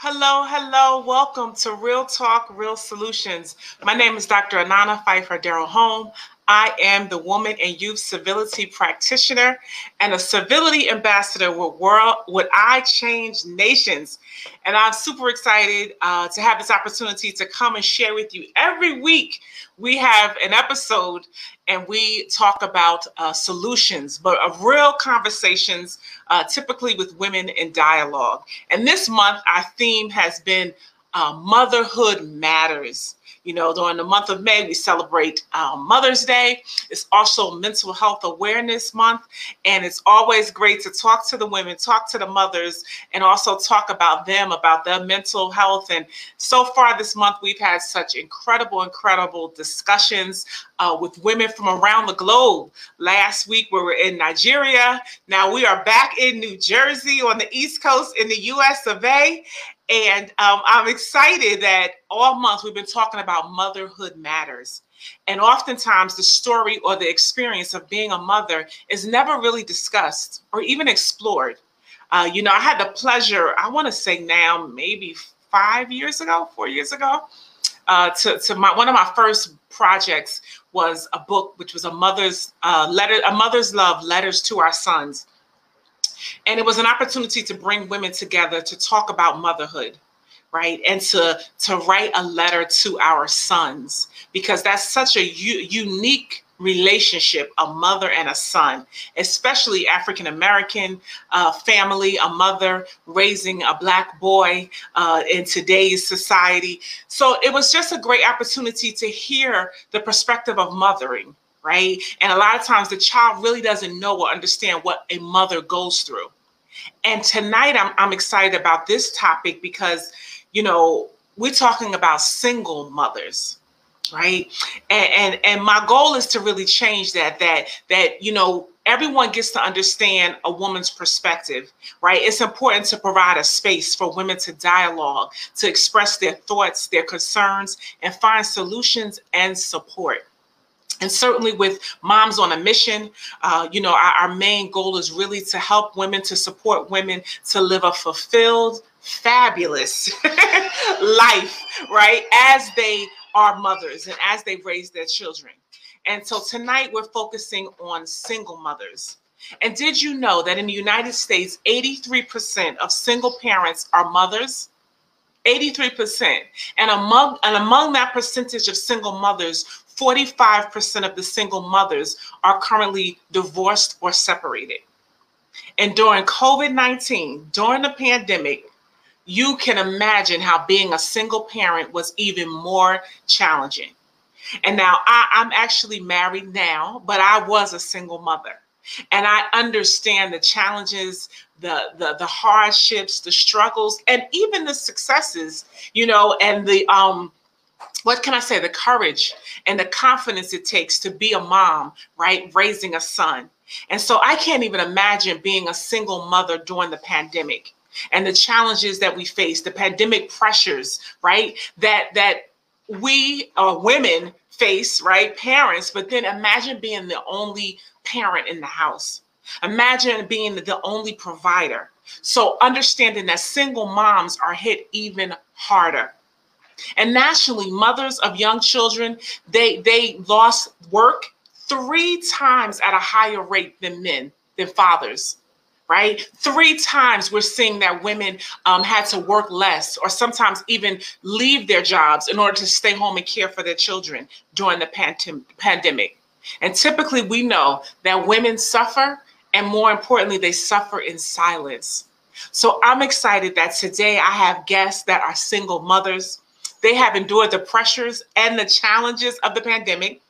Hello, hello. Welcome to Real Talk, Real Solutions. My name is Dr. Anana Pfeiffer Daryl Home. I am the Woman and Youth Civility Practitioner and a Civility Ambassador with World with iChange Nations. And I'm super excited uh, to have this opportunity to come and share with you. Every week, we have an episode and we talk about uh, solutions, but of real conversations, uh, typically with women in dialogue. And this month, our theme has been uh, Motherhood Matters. You know, during the month of May, we celebrate um, Mother's Day. It's also Mental Health Awareness Month. And it's always great to talk to the women, talk to the mothers, and also talk about them, about their mental health. And so far this month, we've had such incredible, incredible discussions uh, with women from around the globe. Last week, we were in Nigeria. Now we are back in New Jersey on the East Coast in the US of A. And um, I'm excited that all month we've been talking about motherhood matters. And oftentimes, the story or the experience of being a mother is never really discussed or even explored. Uh, you know, I had the pleasure, I want to say now, maybe five years ago, four years ago, uh, to, to my one of my first projects was a book which was a mother's uh, letter, a mother's love letters to our sons and it was an opportunity to bring women together to talk about motherhood right? And to to write a letter to our sons because that's such a u- unique relationship a mother and a son especially african american uh, family a mother raising a black boy uh, in today's society. So it was just a great opportunity to hear the perspective of mothering right? And a lot of times the child really doesn't know or understand what a mother goes through. And tonight I'm, I'm excited about this topic because, you know, we're talking about single mothers right and, and and my goal is to really change that that that you know everyone gets to understand a woman's perspective right it's important to provide a space for women to dialogue to express their thoughts their concerns and find solutions and support and certainly with moms on a mission uh, you know our, our, main goal is really to help women to support women to live a fulfilled fabulous life right as they are mothers and as they raise their children. And so tonight we're focusing on single mothers. And did you know that in the united states 83% of single parents are mothers? 83% and among and among that percentage of single mothers 45% of the single mothers are currently divorced or separated. And during COVID 19, during the pandemic, you can imagine how being a single parent was even more challenging. And now I, am actually married now, but I was a single mother. And I understand the challenges, the, the the hardships, the struggles, and even the successes, you know, and the um what can I say, the courage and the confidence it takes to be a mom, right? Raising a son. And so I can't even imagine being a single mother during the pandemic and the challenges that we face, the pandemic pressures, right? That that we uh, women face, right? Parents, but then imagine being the only parent in the house. Imagine being the only provider. So understanding that single moms are hit even harder and nationally, mothers of young children, they they lost work three times at a higher rate than men, than fathers right? Three times we're seeing that women um, had to work less or sometimes even leave their jobs in order to stay home and care for their children during the pandem- pandemic. And typically we know that women suffer, and more importantly, they suffer in silence. So I'm excited that today I have guests that are single mothers they have endured the pressures and the challenges of the pandemic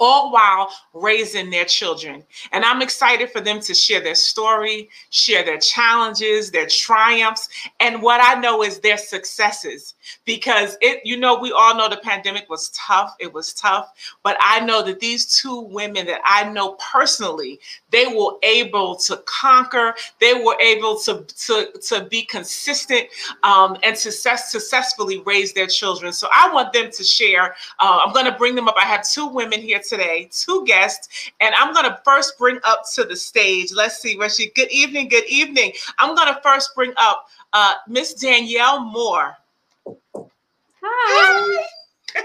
all while raising their children. And I'm excited for them to share their story, share their challenges, their triumphs, and what I know is their successes. Because it, you know, we all know the pandemic was tough. It was tough. But I know that these two women that I know personally, they were able to conquer, they were able to, to, to be consistent um, and success, successfully raise their children. So I want them to share. Uh, I'm going to bring them up. I have two women here today, two guests, and I'm going to first bring up to the stage. Let's see, she. Good evening, good evening. I'm going to first bring up uh, Miss Danielle Moore. Hi.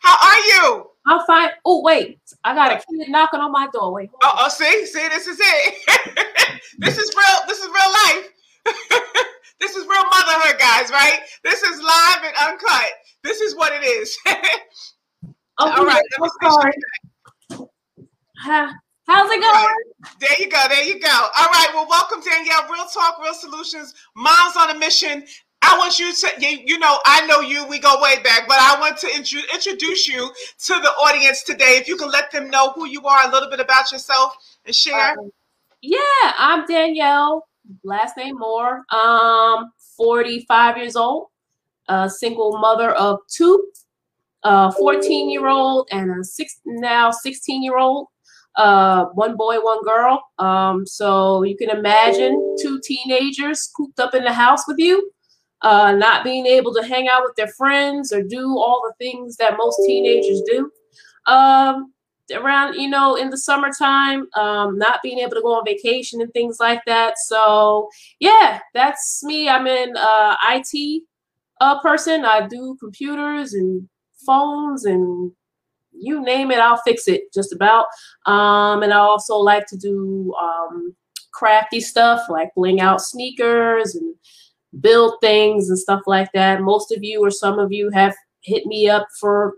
How are you? I'm fine. Oh, wait. I got a kid knocking on my door. Wait. Oh, oh, see, see, this is it. this is real. This is real life. this is real motherhood, guys. Right? This is live and uncut. This is what it is. Okay, All right. I'm sorry. how's it going? Right. There you go. There you go. All right. Well, welcome, Danielle. Real Talk, Real Solutions. Moms on a mission. I want you to, you, you know, I know you, we go way back, but I want to intro, introduce you to the audience today. If you can let them know who you are, a little bit about yourself and share. Um, yeah, I'm Danielle, last name Moore, um, 45 years old, a single mother of two, a 14 year old and a six, now 16 year old. Uh, one boy, one girl. Um, so you can imagine two teenagers cooped up in the house with you uh, not being able to hang out with their friends or do all the things that most teenagers do. Um, around, you know, in the summertime, um, not being able to go on vacation and things like that. So, yeah, that's me. I'm an uh, IT uh, person. I do computers and phones and you name it, I'll fix it just about. Um, and I also like to do um, crafty stuff like bling out sneakers and build things and stuff like that. Most of you or some of you have hit me up for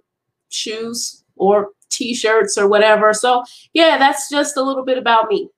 shoes or t-shirts or whatever. So yeah, that's just a little bit about me.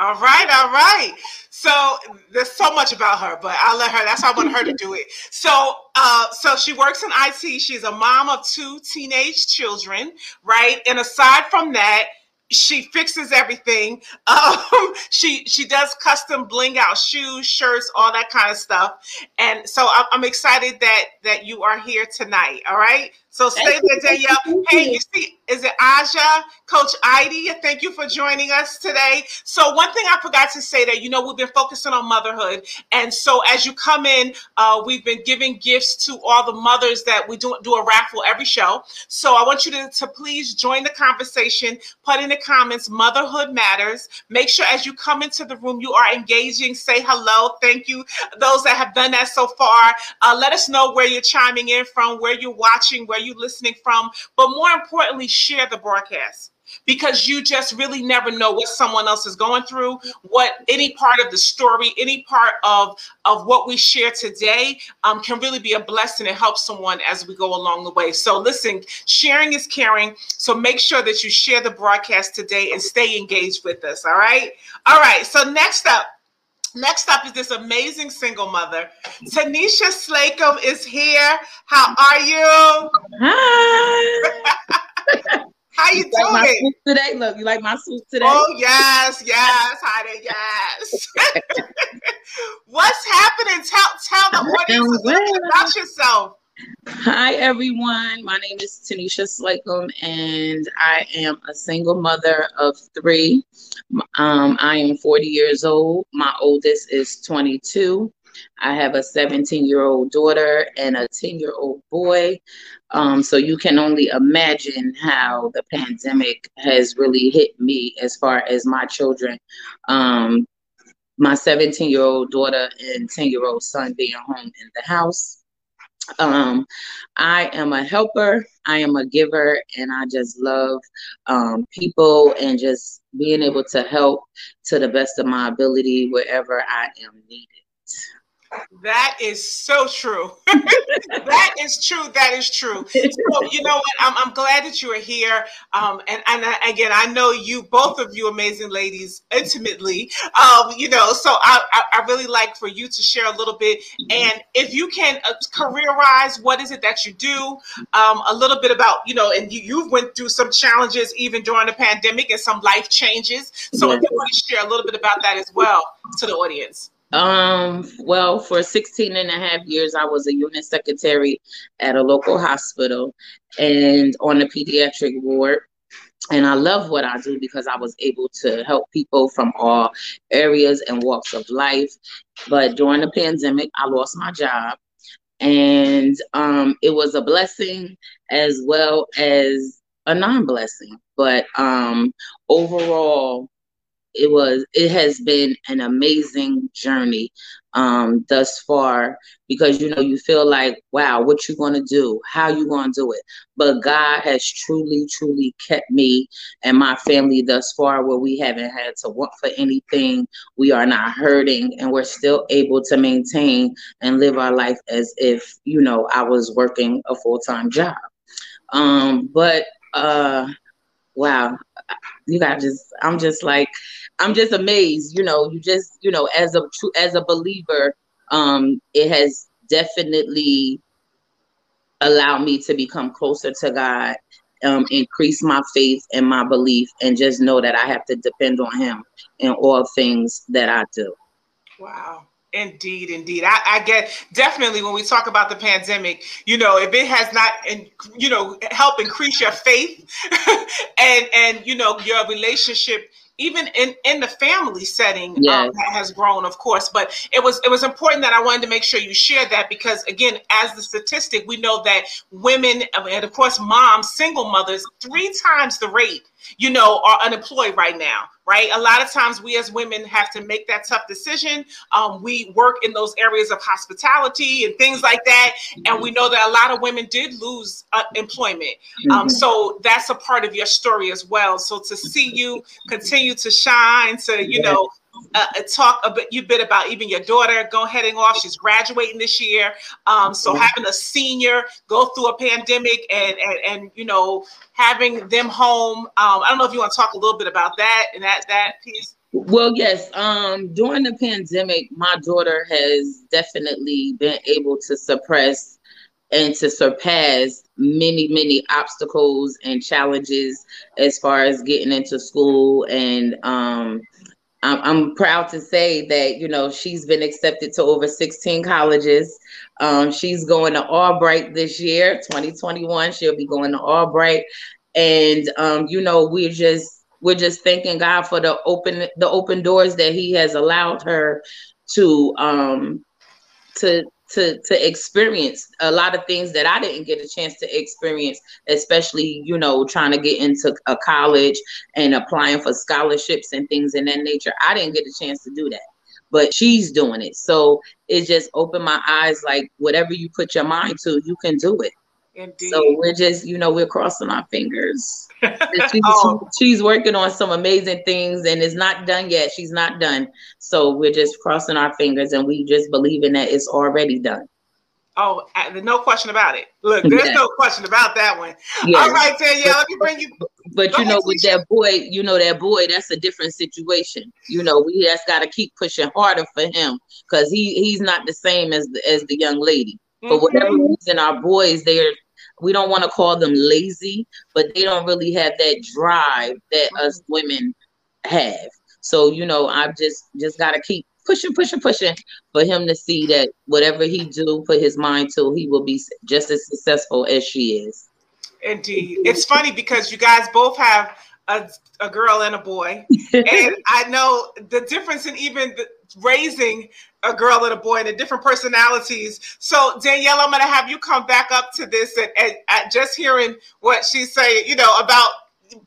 All right, all right. So there's so much about her, but I'll let her. That's how I want her to do it. So, uh, so she works in IT. She's a mom of two teenage children, right? And aside from that, she fixes everything. Um, she she does custom bling out shoes, shirts, all that kind of stuff. And so I'm, I'm excited that that you are here tonight. All right. So stay there, Danielle. Hey, you see, is it Aja, Coach Heidi? Thank you for joining us today. So one thing I forgot to say that you know we've been focusing on motherhood, and so as you come in, uh, we've been giving gifts to all the mothers that we do do a raffle every show. So I want you to, to please join the conversation. Put in the comments, motherhood matters. Make sure as you come into the room, you are engaging. Say hello. Thank you, those that have done that so far. Uh, let us know where you're chiming in from, where you're watching, where you listening from, but more importantly, share the broadcast. Because you just really never know what someone else is going through what any part of the story any part of of what we share today um, can really be a blessing and help someone as we go along the way. So listen sharing is caring. So make sure that you share the broadcast today and stay engaged with us all right? All right so next up Next up is this amazing single mother. Tanisha Slacum is here. How are you? Hi. How you, you doing like today? Look, you like my suit today? Oh yes, yes, honey, yes. What's happening? Tell tell the audience well. about yourself. Hi, everyone. My name is Tanisha Slacum, and I am a single mother of three. Um, I am 40 years old. My oldest is 22. I have a 17 year old daughter and a 10 year old boy. Um, so you can only imagine how the pandemic has really hit me as far as my children. Um, my 17 year old daughter and 10 year old son being home in the house. Um, I am a helper, I am a giver, and I just love um, people and just being able to help to the best of my ability wherever I am needed. That is so true. that is true. That is true. So, you know what? I'm, I'm glad that you are here. Um, and, and I, again, I know you, both of you amazing ladies, intimately. Um, you know, so I, I, I, really like for you to share a little bit. And if you can uh, career wise, what is it that you do? Um, a little bit about, you know, and you, you went through some challenges even during the pandemic and some life changes. So if you want to share a little bit about that as well to the audience. Um, well, for 16 and a half years, I was a unit secretary at a local hospital and on the pediatric ward. And I love what I do because I was able to help people from all areas and walks of life. But during the pandemic, I lost my job. and um, it was a blessing as well as a non-blessing. But um, overall, it was it has been an amazing journey um thus far because you know you feel like wow what you going to do? How you going to do it? But god has truly truly kept me and my family thus far where we haven't had to want for anything. We are not hurting and we're still able to maintain and live our life as if you know i was working a full-time job. Um but uh wow. You got just i'm just like i'm just amazed you know you just you know as a true as a believer um it has definitely allowed me to become closer to god um increase my faith and my belief and just know that i have to depend on him in all things that i do. Wow Indeed, indeed. I, I, get definitely when we talk about the pandemic, you know, if it has not, in, you know, help increase your faith and and you know your relationship even in in the family setting um, yes. um, that has grown of course but it was it was important that i wanted to make sure you share that because again as the statistic we know that women and of course moms single mothers three times the rate you know are unemployed right now right? A lot of times we as women have to make that tough decision. Um, we work in those areas of hospitality and things like that. And we know that a lot of women did lose uh, employment. Um, mm-hmm. so that's a part of your story as well. So to see you continue to shine, to, you know, uh, uh, talk a bit you bit about even your daughter. Go heading off. She's graduating this year. Um, so having a senior go through a pandemic and and, and you know having them home um, i don't know if you want to talk a little bit about that and that that piece. Well yes um during the pandemic my daughter has definitely been able to suppress and to surpass many many obstacles and challenges as far as getting into school and um I'm, I'm proud to say that you know she's been accepted to over 16 colleges. Um, she's going to Albright this year, 2021. She'll be going to Albright, and um, you know we're just we're just thanking God for the open the open doors that He has allowed her to um, to to to experience a lot of things that I didn't get a chance to experience, especially you know trying to get into a college and applying for scholarships and things in that nature. I didn't get a chance to do that, but she's doing it. So it just opened my eyes. Like whatever you put your mind to, you can do it. Indeed. So we're just, you know, we're crossing our fingers. she's, oh. she's working on some amazing things and it's not done yet. She's not done. So we're just crossing our fingers and we just believing that it's already done. Oh, no question about it. Look, there's yeah. no question about that one. Yeah. All right, Danielle, let me bring you. But you know, with that boy, you know that boy, that's a different situation. You know, we just got to keep pushing harder for him because he he's not the same as the, as the young lady. For mm-hmm. whatever reason, our boys they're we don't want to call them lazy, but they don't really have that drive that us mm-hmm. women have. So, you know, I've just just gotta keep pushing, pushing, pushing for him to see that whatever he do put his mind to, he will be just as successful as she is. Indeed. It's funny because you guys both have a, a girl and a boy. and I know the difference in even the, raising a girl and a boy and the different personalities. So Danielle, I'm going to have you come back up to this and, and, and just hearing what she's saying, you know, about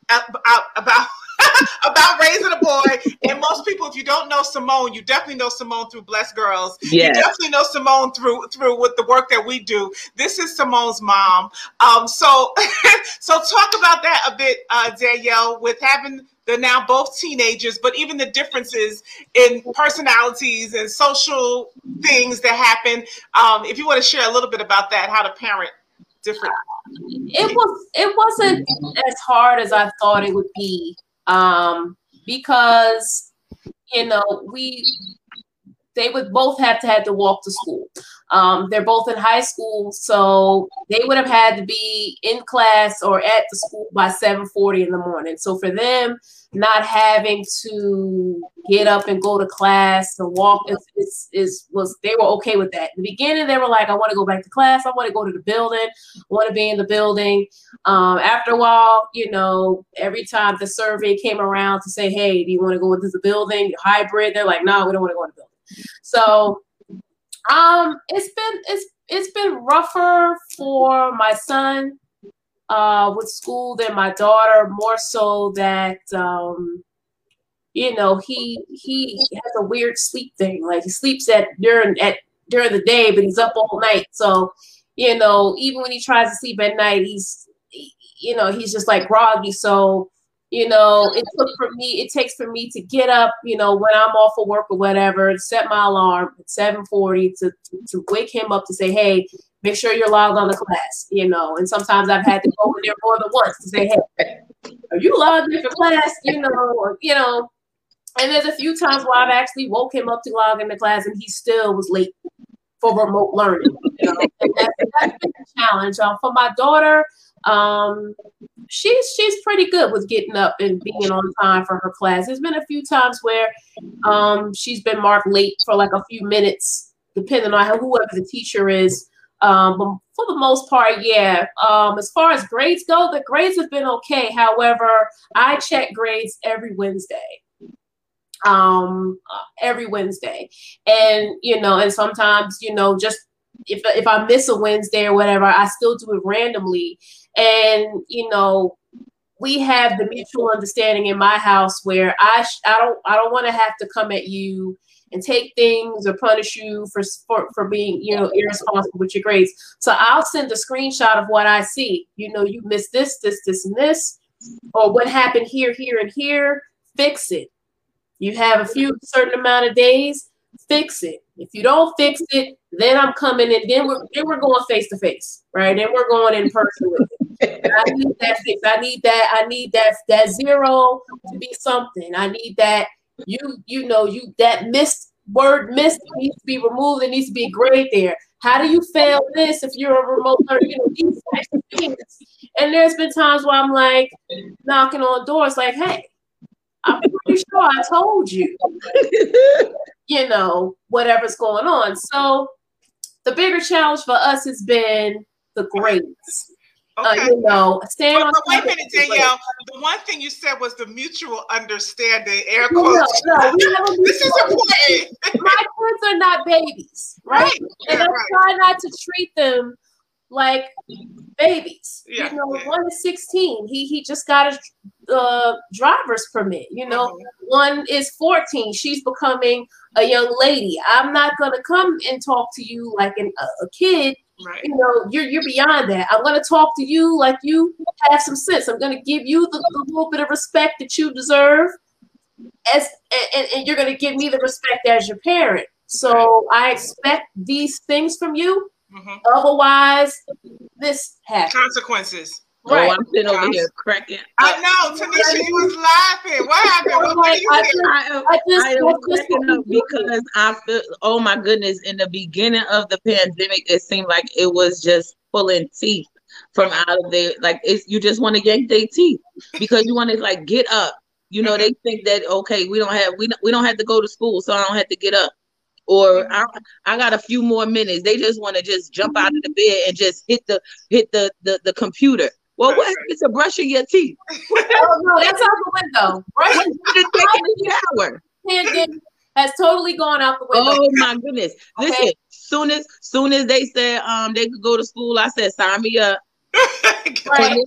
about about about raising a boy. And most people, if you don't know Simone, you definitely know Simone through Blessed Girls. Yes. You definitely know Simone through through with the work that we do. This is Simone's mom. Um, so so talk about that a bit, uh, Danielle, with having they're now both teenagers, but even the differences in personalities and social things that happen. Um, if you want to share a little bit about that, how to parent different. It was it wasn't as hard as I thought it would be um, because you know we they would both have to have to walk to school. Um, they're both in high school, so they would have had to be in class or at the school by 7:40 in the morning. So for them, not having to get up and go to class and walk is, is, was they were okay with that. In the beginning, they were like, "I want to go back to class. I want to go to the building. I want to be in the building." Um, after a while, you know, every time the survey came around to say, "Hey, do you want to go into the building? Hybrid?" They're like, "No, we don't want to go in the building." So Um, it's been it's it's been rougher for my son uh with school than my daughter, more so that um you know he he has a weird sleep thing. Like he sleeps at during at during the day, but he's up all night. So, you know, even when he tries to sleep at night, he's you know, he's just like groggy. So you know, it took for me, it takes for me to get up, you know, when I'm off of work or whatever, set my alarm at 740 to, to, wake him up to say, hey, make sure you're logged on the class, you know. And sometimes I've had to go in there more than once to say, hey, are you logged in for class? You know, or, you know. And there's a few times where I've actually woke him up to log in the class and he still was late for remote learning. You know? that's, that's been a challenge. Um, for my daughter, um, she's she's pretty good with getting up and being on time for her class. There's been a few times where um, she's been marked late for like a few minutes, depending on whoever the teacher is. Um, but for the most part, yeah. Um, as far as grades go, the grades have been okay. However, I check grades every Wednesday um every wednesday and you know and sometimes you know just if, if i miss a wednesday or whatever i still do it randomly and you know we have the mutual understanding in my house where I sh- I don't I don't want to have to come at you and take things or punish you for, for for being you know irresponsible with your grades. So I'll send a screenshot of what I see. You know, you missed this, this, this, and this, or what happened here, here, and here. Fix it. You have a few certain amount of days. Fix it. If you don't fix it, then I'm coming and Then we're then we're going face to face, right? Then we're going in person with it. I need that fix. I need that. I need that that zero to be something. I need that. You you know you that missed word missed needs to be removed. It needs to be grade there. How do you fail this if you're a remote learner? You know these types of things. And there's been times where I'm like knocking on doors, like, hey, I'm pretty sure I told you. you know, whatever's going on. So the bigger challenge for us has been the grades. Uh, okay. Uh, you know, staying but wait a minute, Danielle. The one thing you said was the mutual understanding. Air quotes. No, no, this is important. My kids are not babies, right? right. And yeah, I right. try not to treat them like babies. Yeah. You know, yeah. one is 16. He he just got a uh, driver's permit. You know, mm-hmm. one is 14. She's becoming a young lady. I'm not gonna come and talk to you like an, a, a kid. Right. You know, you're you're beyond that. I'm gonna talk to you like you have some sense. I'm gonna give you the, the little bit of respect that you deserve, as and, and you're gonna give me the respect as your parent. So I expect these things from you Mm-hmm. Otherwise, this happens. Consequences. Oh, right. Oh, I'm sitting over here cracking. I know, Tanisha, you was laughing. What happened? What were you I, just, I, just, I was cracking up because I feel, oh my goodness, in the beginning of the pandemic, it seemed like it was just pulling teeth from out of there. Like it's you just want to yank their teeth because you want to like get up. You know, they think that okay, we don't have we don't, we don't have to go to school, so I don't have to get up or I, I got a few more minutes. They just want to just jump out of the bed and just hit the hit the the, the computer. Well, what happened to brushing your teeth? oh no, that's out the window. Brushing taking a shower. has totally gone out the window. Oh my goodness! Okay. Listen, soon as soon as they said um they could go to school, I said sign me up. right.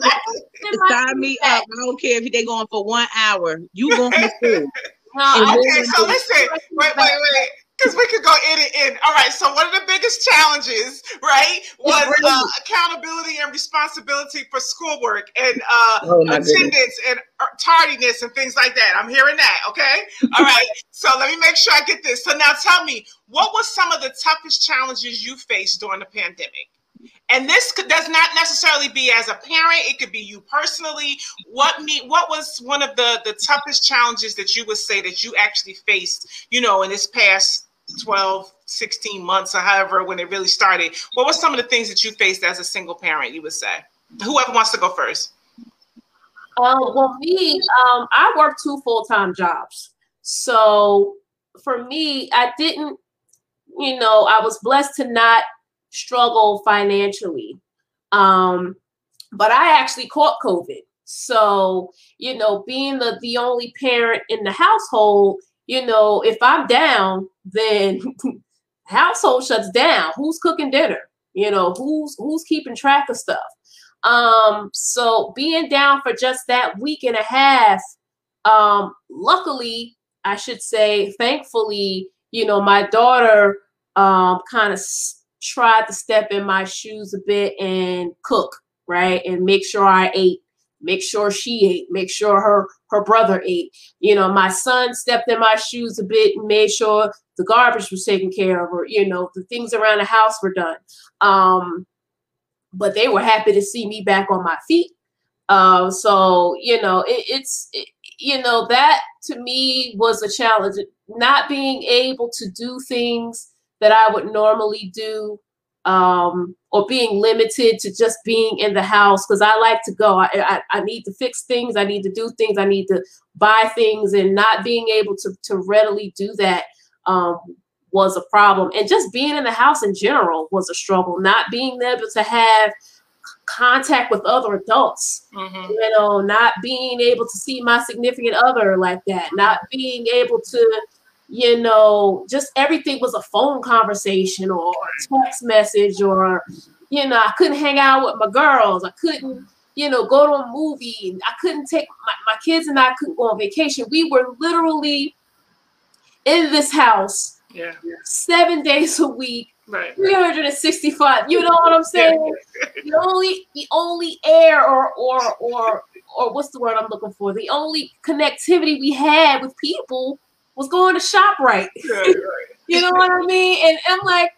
Sign me up. I don't care if they're going for one hour. You going to school. No, okay, so listen. Wait, wait, wait because we could go in and in. All right. So one of the biggest challenges, right, was uh, accountability and responsibility for schoolwork and uh, oh, attendance goodness. and uh, tardiness and things like that. I'm hearing that. Okay. All right. So let me make sure I get this. So now tell me, what was some of the toughest challenges you faced during the pandemic? and this could, does not necessarily be as a parent it could be you personally what me what was one of the the toughest challenges that you would say that you actually faced you know in this past 12, 16 months or however when it really started. What were some of the things that you faced as a single parent, you would say? Whoever wants to go first. Um, well, me, um, I work two full-time jobs. So for me, I didn't, you know, I was blessed to not struggle financially. Um, but I actually caught COVID. So, you know, being the, the only parent in the household, you know, if I'm down, then household shuts down. Who's cooking dinner? You know, who's who's keeping track of stuff? Um, so being down for just that week and a half, um, luckily, I should say, thankfully, you know, my daughter um kind of s- tried to step in my shoes a bit and cook, right? And make sure I ate, make sure she ate, make sure her her brother ate. You know, my son stepped in my shoes a bit and made sure the garbage was taken care of, or you know, the things around the house were done. Um, but they were happy to see me back on my feet. Uh, so you know, it, it's it, you know that to me was a challenge. Not being able to do things that I would normally do, um, or being limited to just being in the house because I like to go. I, I I need to fix things. I need to do things. I need to buy things, and not being able to to readily do that um, was a problem. And just being in the house in general was a struggle. Not being able to have contact with other adults, Mhm. you know, not being able to see my significant other like that, not being able to, you know, just everything was a phone conversation or a text message or, you know, I couldn't hang out with my girls. I couldn't, you know, go to a movie. I couldn't take my, my kids and I couldn't go on vacation. We were literally in this house Yeah. seven days a week, Right. 365. You know what I'm saying? The only the only air or or or or what's the word I'm looking for? The only connectivity we had with people was going to ShopRite. Right. You know what I mean? And I'm like,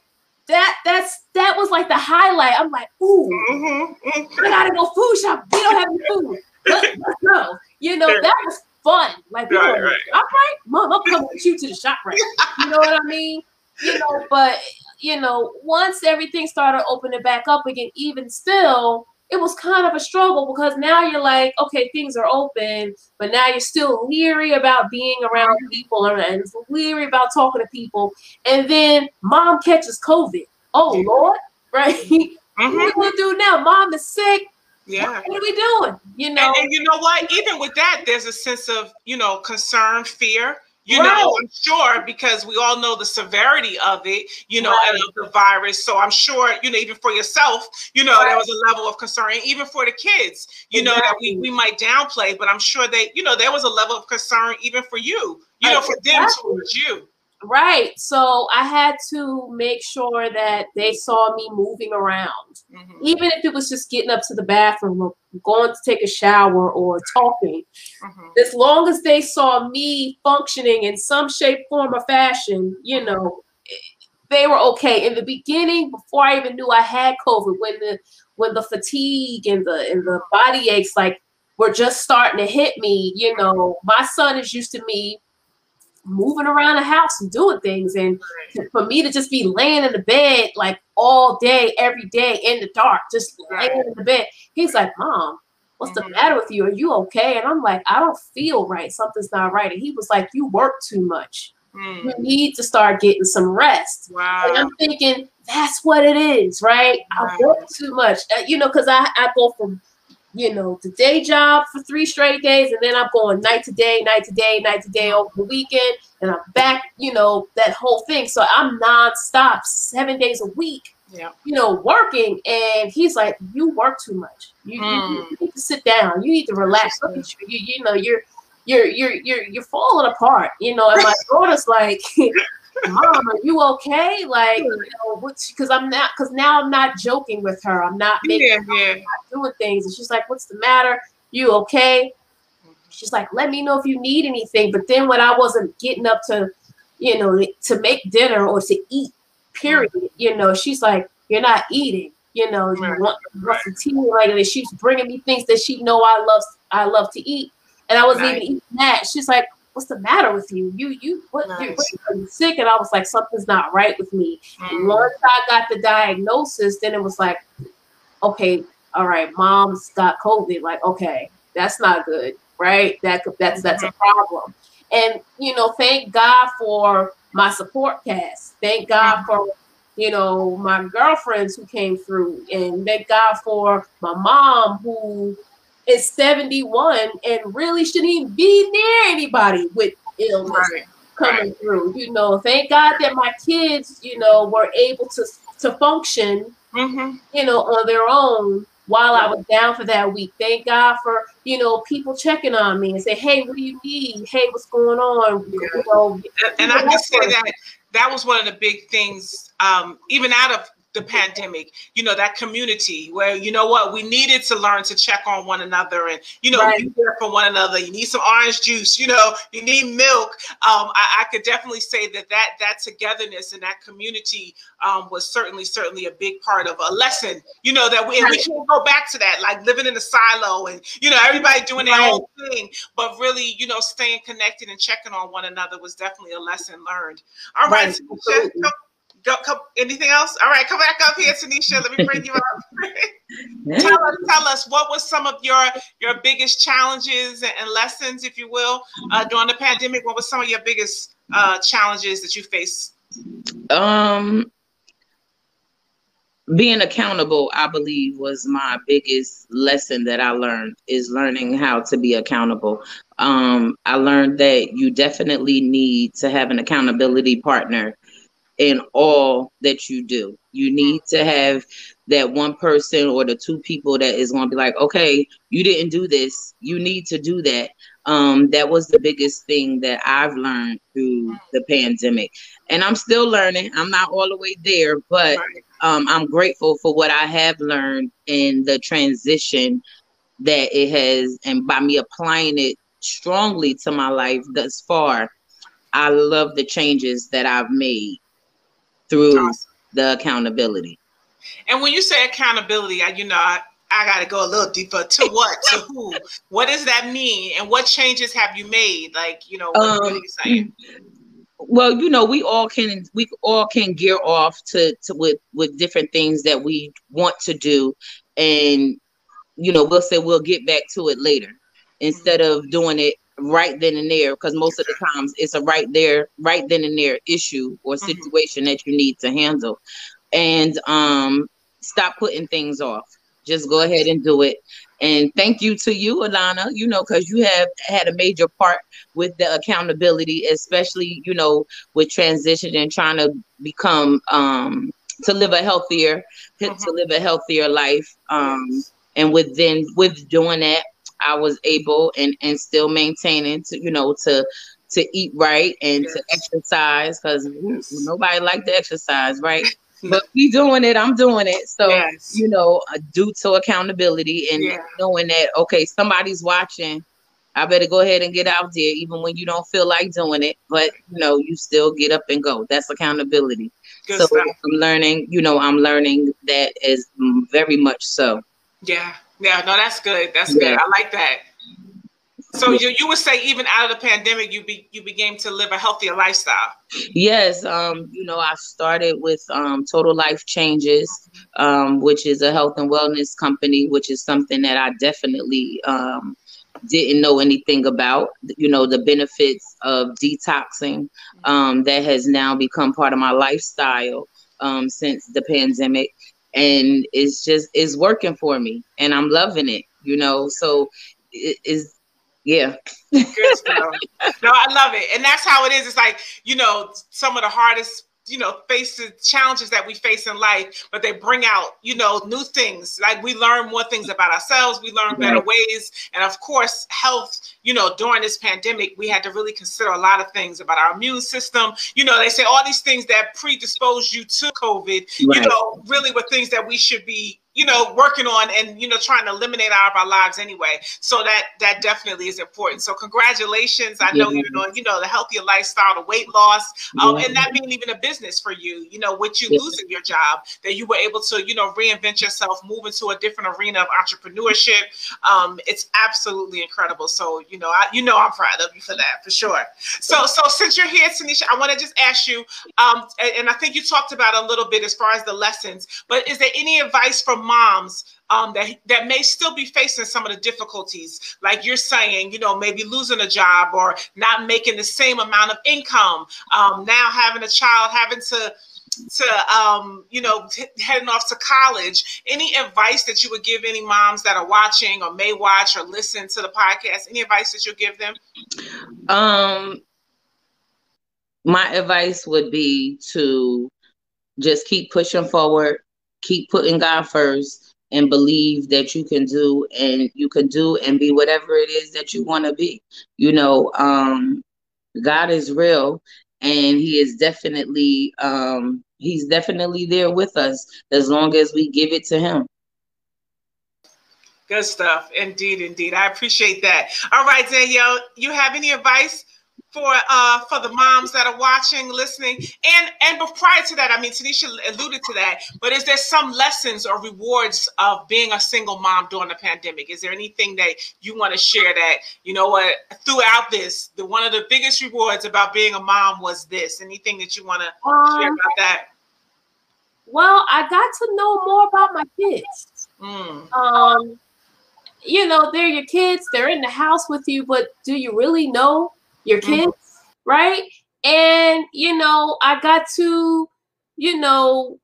that that's that was like the highlight. I'm like, ooh, Mhm. Mhm. I gotta go food shop. We don't have any food. Let's, let's go. You know, that was fun. Like, Right, going right. ShopRite? Mom, I'm coming with you to the ShopRite. You know what I mean? You know, but you know, once everything started opening back up again, even still, it was kind of a struggle because now you're like, okay, things are open, but now you're still leery about being around people and leery about talking to people. And then mom catches COVID. Oh Lord, right? Mhm. What do we do now? Mom is sick. Yeah. What are we doing? You know, And, and you know what? Even with that, there's a sense of, you know, concern, fear. You Right. know, I'm sure because we all know the severity of it, you know, and of the virus. So I'm sure, you know, even for yourself, you know, Right. there was a level of concern, and even for the kids, you know, that we, we might downplay, but I'm sure they, you know, there was a level of concern even for you, you know, for them towards you. Right. So I had to make sure that they saw me moving around. Mhm. even if it was just getting up to the bathroom or going to take a shower or talking, Mhm. as long as they saw me functioning in some shape, form, or fashion, you know, they were okay. In the beginning, before I even knew I had COVID, when the when the fatigue and the and the body aches like were just starting to hit me, you know, my son is used to me moving around the house and doing things and for me to just be laying in the bed like all day, every day in the dark, just laying in the bed. He's like, Mom, what's the Mhm. matter with you? Are you okay? And I'm like, I don't feel right. Something's not right. And he was like, You work too much. Mm. You need to start getting some rest. Wow. And I'm thinking, that's what it is, right? I work too much. Uh, you know, because I, I go from, you know, the day job for three straight days, and then I'm going night to day, night to day, night to day over the weekend, and I'm back, you know, that whole thing. So I'm nonstop, seven days a week, Yeah. you know, working. And he's like, You work too much. You, you- Mm. you need to sit down. You need to relax. Look at you. You, you know, you're you're you're you're you're falling apart, you know. And my daughter's like, Mom, are you okay? Like, you know, because I'm not because now I'm not joking with her. I'm not making Yeah, yeah. doing things. And she's like, What's the matter? You okay? She's like, Let me know if you need anything. But then when I wasn't getting up to, you know, to make dinner or to eat, period, mm-hmm. you know, she's like, You're not eating. You know, you Right, want, you want tea like she's bringing me things that she know I love I love to eat. And I wasn't Nice. even eating that. She's like, What's the matter with you? You you what Nice. are you sick? And I was like, Something's not right with me. Mm. Once I got the diagnosis, then it was like, okay, all right, mom's got COVID. Like, okay, that's not good, right? That that's that's a problem. And you know, thank God for my support cast. Thank God for you know my girlfriends who came through, and thank God for my mom who is 71 and really shouldn't even be near anybody with illness Right. coming Right. through. You know, thank God that my kids, you know, were able to to function, Mm-hmm. you know, on their own while I was down for that week. Thank God for you know people checking on me and say, "Hey, what do you need? Hey, what's going on?" Yeah. You know, And, and I can say that that was one of the big things, um, even out of the pandemic, you know, that community where, you know what, we needed to learn to check on one another and, you know, Right. be there for one another. You need some orange juice, you know, you need milk. Um, I, I could definitely say that that, that togetherness and that community um, was certainly, certainly a big part of a lesson, you know, that we, we can't go back to that, like living in a silo and, you know, everybody doing their Right. own thing, but really, you know, staying connected and checking on one another was definitely a lesson learned. All right, absolutely. Go, go, anything else? All right, come back up here, Tanisha. Let me bring you up. tell us, tell us what was some of your your biggest challenges and, and lessons, if you will, uh, during the pandemic. What was some of your biggest uh, challenges that you faced? Um, being accountable, I believe, was my biggest lesson that I learned is learning how to be accountable. Um, I learned that you definitely need to have an accountability partner in all that you do. You need to have that one person or the two people that is going to be like, okay, you didn't do this. You need to do that. Um, that was the biggest thing that I've learned through the pandemic. And I'm still learning. I'm not all the way there, but um, I'm grateful for what I have learned in the transition that it has, and by me applying it strongly to my life thus far, I love the changes that I've made through Awesome. the accountability. And when you say accountability, I, you know, I, I got to go a little deeper. To what? to who? What does that mean? And what changes have you made? Like, you know, what, what are Um, you saying? Well, you know, we all can we all can gear off to, to with with different things that we want to do, and you know, we'll say we'll get back to it later instead of doing it right then and there because most of the times it's a right there right then and there issue or Mhm. situation that you need to handle. And um stop putting things off. Just go ahead and do it. And thank you to you alana you know because you have had a major part with the accountability especially you know with transition and trying to become um to live a healthier to Mhm. live a healthier life um and with then with doing that i was able and and still maintaining to you know to to eat right and to exercise because Yes. nobody like to exercise right but we doing it i'm doing it so Yes. you know uh, due to accountability and Yeah. knowing that okay somebody's watching i better go ahead and get out there even when you don't feel like doing it but you know you still get up and go that's accountability Good so stuff. i'm learning you know i'm learning that is mm, very much so Yeah. Yeah. No, that's good. That's Yeah. good. I like that. So you, you would say even out of the pandemic, you be, you began to live a healthier lifestyle. Yes, um, you know, I started with um, Total Life Changes, um, which is a health and wellness company, which is something that I definitely um, didn't know anything about. You know, the benefits of detoxing um, that has now become part of my lifestyle um, since the pandemic, and it's just it's working for me, and I'm loving it. You know, so it is, yeah. No, I love it. And that's how it is. It's like, you know, some of the hardest, you know, faces challenges that we face in life, but they bring out, you know, new things. Like we learn more things about ourselves, we learn better ways. And of course, health, you know, during this pandemic, we had to really consider a lot of things about our immune system. You know, they say all these things that predispose you to COVID, you know, really were things that we should be you know working on and you know trying to eliminate out of our lives anyway so that that definitely is important so congratulations i know Yeah. you're doing you know the healthier lifestyle the weight loss um, Yeah. and that being even a business for you you know with you Yeah. losing your job that you were able to you know reinvent yourself move into a different arena of entrepreneurship um, it's absolutely incredible so you know I, you know i'm proud of you for that for sure so so since you're here tanisha i want to just ask you um, and, and i think you talked about a little bit as far as the lessons but is there any advice for moms um, that that may still be facing some of the difficulties, like you're saying, you know, maybe losing a job or not making the same amount of income, um, now having a child, having to to um, you know heading off to college. Any advice that you would give any moms that are watching or may watch or listen to the podcast? Any advice that you'll give them? Um, my advice would be to just keep pushing forward, keep putting God first, and believe that you can do and you can do and be whatever it is that you want to be. You know, um, God is real and he is definitely um he's definitely there with us as long as we give it to him. Good stuff. Indeed, indeed. I appreciate that. All right, Danielle, you have any advice for uh for the moms that are watching, listening, and and but prior to that, I mean, Tanisha alluded to that. But is there some lessons or rewards of being a single mom during the pandemic? Is there anything that you want to share that you know what throughout this, the one of the biggest rewards about being a mom was this? Anything that you want to um, share about that? Well, I got to know more about my kids. Mm. Um, you know, they're your kids. They're in the house with you, but do you really know your mm-hmm. kids, mm-hmm. right? And you know, I got to, you know,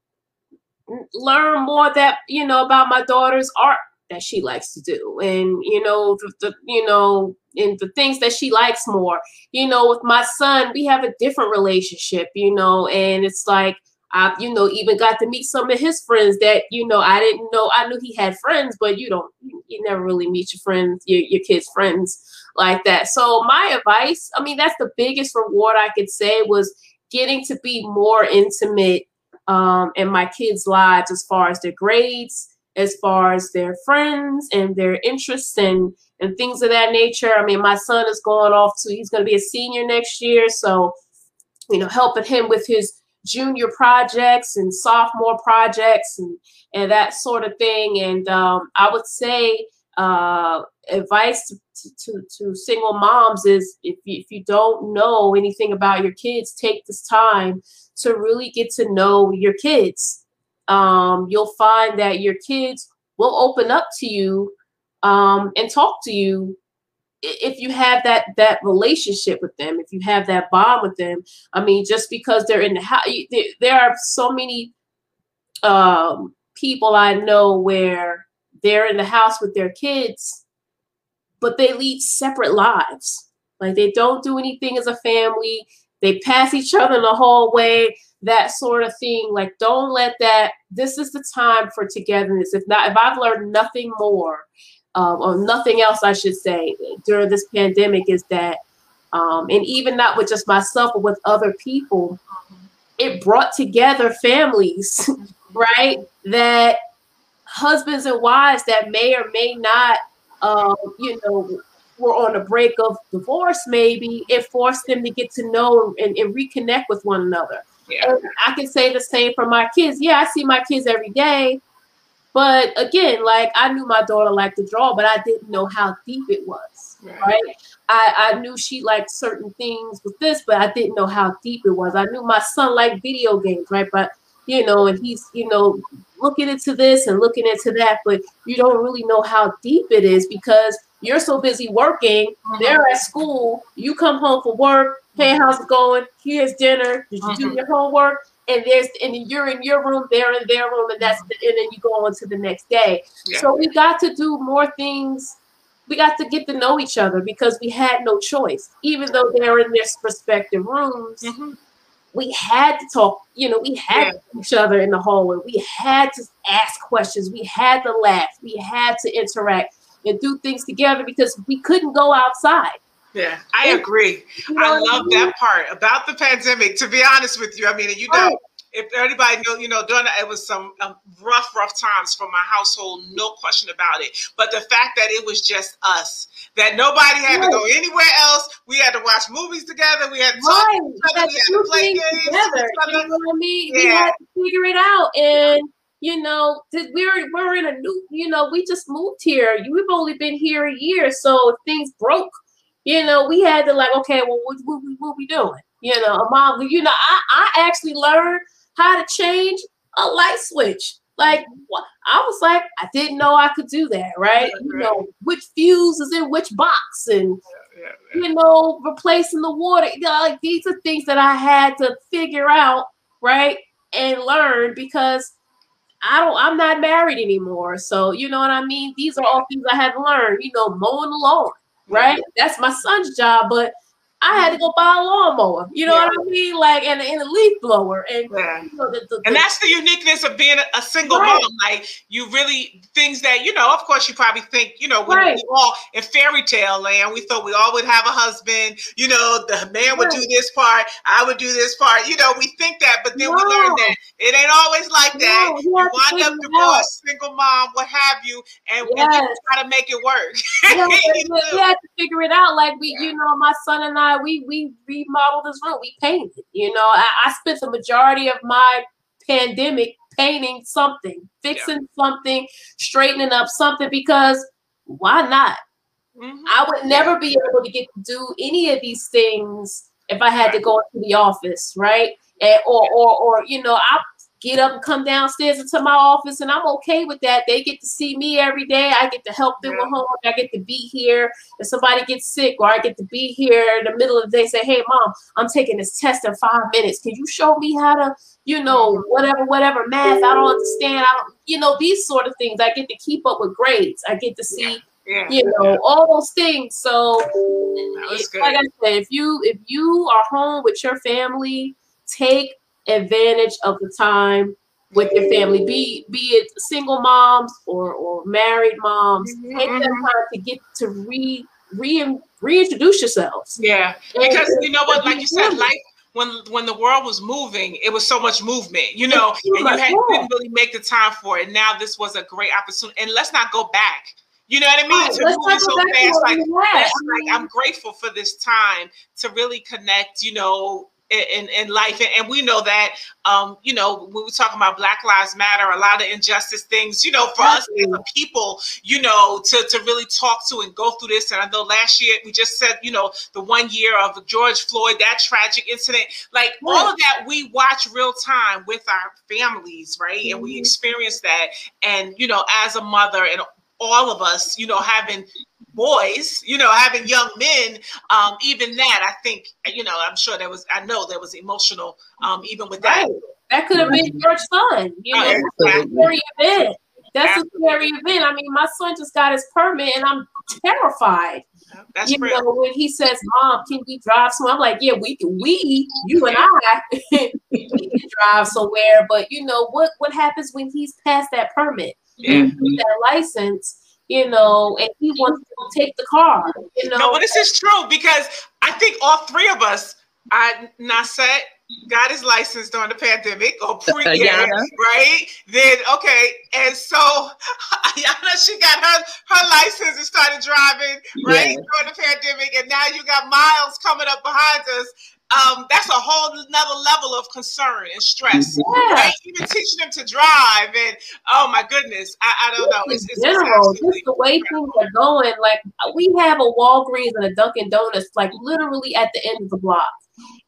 learn more that you know about my daughter's art that she likes to do, and you know, the, the you know, and the things that she likes more. You know, with my son, we have a different relationship, you know, and it's like I, you know, even got to meet some of his friends that, you know, I didn't know. I knew he had friends, but you don't, you never really meet your friends, your, your kids' friends like that. So my advice, I mean, that's the biggest reward I could say was getting to be more intimate um, in my kids' lives as far as their grades, as far as their friends and their interests and and things of that nature. I mean, my son is going off to he's going to be a senior next year, so you know, helping him with his junior projects and sophomore projects and and that sort of thing. And um, I would say uh, advice to, to, to, single moms is if you, if you don't know anything about your kids, take this time to really get to know your kids. Um, you'll find that your kids will open up to you um, and talk to you if you have that that relationship with them, if you have that bond with them, I mean, just because they're in the house, there are so many um, people I know where they're in the house with their kids, but they lead separate lives. Like they don't do anything as a family. They pass each other in the hallway, that sort of thing. Like, don't let that. This is the time for togetherness. If not, if I've learned nothing more, um, or nothing else, I should say, during this pandemic is that, um, and even not with just myself, but with other people, it brought together families, right? That husbands and wives that may or may not, um, you know, were on the break of divorce, maybe it forced them to get to know and, and reconnect with one another. Yeah. I can say the same for my kids. Yeah, I see my kids every day, but again, like I knew my daughter liked to draw, but I didn't know how deep it was. Right. right? I, I knew she liked certain things with this, but I didn't know how deep it was. I knew my son liked video games, right? But you know, and he's, you know, looking into this and looking into that, but you don't really know how deep it is because you're so busy working. Mm-hmm. They're at school. You come home from work. Hey, how's it going? Here's dinner. Did you mm-hmm. do your homework? and there's and you're in your room, they're in their room, and that's the, and then you go on to the next day. Yeah. So we got to do more things. We got to get to know each other because we had no choice. Even though they're in their respective rooms, mm-hmm. We had to talk. You know, we had yeah. each other in the hallway. We had to ask questions. We had to laugh. We had to interact and do things together because we couldn't go outside. Yeah, I agree. You know I love that part about the pandemic. To be honest with you, I mean, you know, if anybody know, you know, during it was some um, rough, rough times for my household, no question about it. But the fact that it was just us, that nobody had right. to go anywhere else, we had to watch movies together, we had to talk right. to each other, we had to play games together. You know what I mean? Yeah. We had to figure it out, and you know, we're we're in a new, you know, we just moved here. We've only been here a year, so if things broke you know, we had to like, okay, well, what, what, what we doing? You know, mom, you know, I, I actually learned how to change a light switch. Like I was like, I didn't know I could do that, right? You know, which fuse is in which box, and yeah, yeah, yeah. you know, replacing the water. You know, like these are things that I had to figure out, right, and learn because I don't. I'm not married anymore, so you know what I mean. These are all things I have learned. You know, mowing the lawn, right? That's my son's job, but I had to go buy a lawnmower. You know yeah. what I mean? Like and, and a leaf blower. And yeah. you know, the, the, and that's the uniqueness of being a, single right. mom. Like you really things that you know. Of course, you probably think you know right. we all in fairy tale land, we thought we all would have a husband. You know, the man would right. do this part, I would do this part. You know, we think that, but then no. we learn that it ain't always like that. No, you, you wind up divorced, single mom, what have you, and, yes. and try to make it work. Yeah, we had to figure it out. Like we, you know, my son and I, we we remodeled this room. We painted. You know, I, I spent the majority of my pandemic painting something, fixing yeah. something, straightening up something because why not? Mm-hmm. I would never be able to get to do any of these things if I had to go into the office, right? And, or, or, or, you know, I get up and come downstairs into my office, and I'm okay with that. They get to see me every day. I get to help them with homework. I get to be here. If somebody gets sick, or I get to be here in the middle of the day, say, "Hey, mom, I'm taking this test in five minutes. Can you show me how to, you know, whatever, whatever math? I don't understand. I don't, you know, these sort of things. I get to keep up with grades. I get to see." Yeah, you know yeah. all those things so like i said if you if you are home with your family take advantage of the time with your family be be it single moms or or married moms mm-hmm. take that mm-hmm. time to get to re re reintroduce yourselves yeah because and, you know what like you said life when when the world was moving, it was so much movement, you know, and you had, didn't really make the time for it. Now this was a great opportunity, and let's not go back you know what I mean? Right, to move so fast, like, like I'm grateful for this time to really connect. You know, in, in life. And, we know that, um, you know, when we talk about Black Lives Matter, a lot of injustice things, you know, for us as a people, you know, to, to really talk to and go through this. And I know last year we just said, you know, the one year of George Floyd, that tragic incident, like right. all of that we watch real time with our families, right? Mm-hmm. And we mm-hmm. experience that. And, you know, as a mother and all of us, you know, having boys, you know, having young men, um, even that, I think, you know, I'm sure there was, I know there was emotional, um, even with that. Right. That could have been your son, you know, that's a scary event. That's a scary event. I mean, my son just got his permit and I'm terrified. That's you real. know, when he says, Mom, can we drive somewhere? I'm like, Yeah, we can we, you and I we can drive somewhere. But you know, what what happens when he's past that permit? Mm-hmm. That license you know, and he wants to take the car. You know, no, but this is true because I think all three of us, I Nasset got his license during the pandemic or pre, uh, right? Then okay, and so Ayana, she got her her license and started driving right yeah. during the pandemic, and now you got Miles coming up behind us um, that's a whole another level of concern and stress. Yeah. Even teaching them to drive and oh my goodness, I, I don't know. It's, it's general, just the way things are going. Like we have a Walgreens and a Dunkin' Donuts, like literally at the end of the block.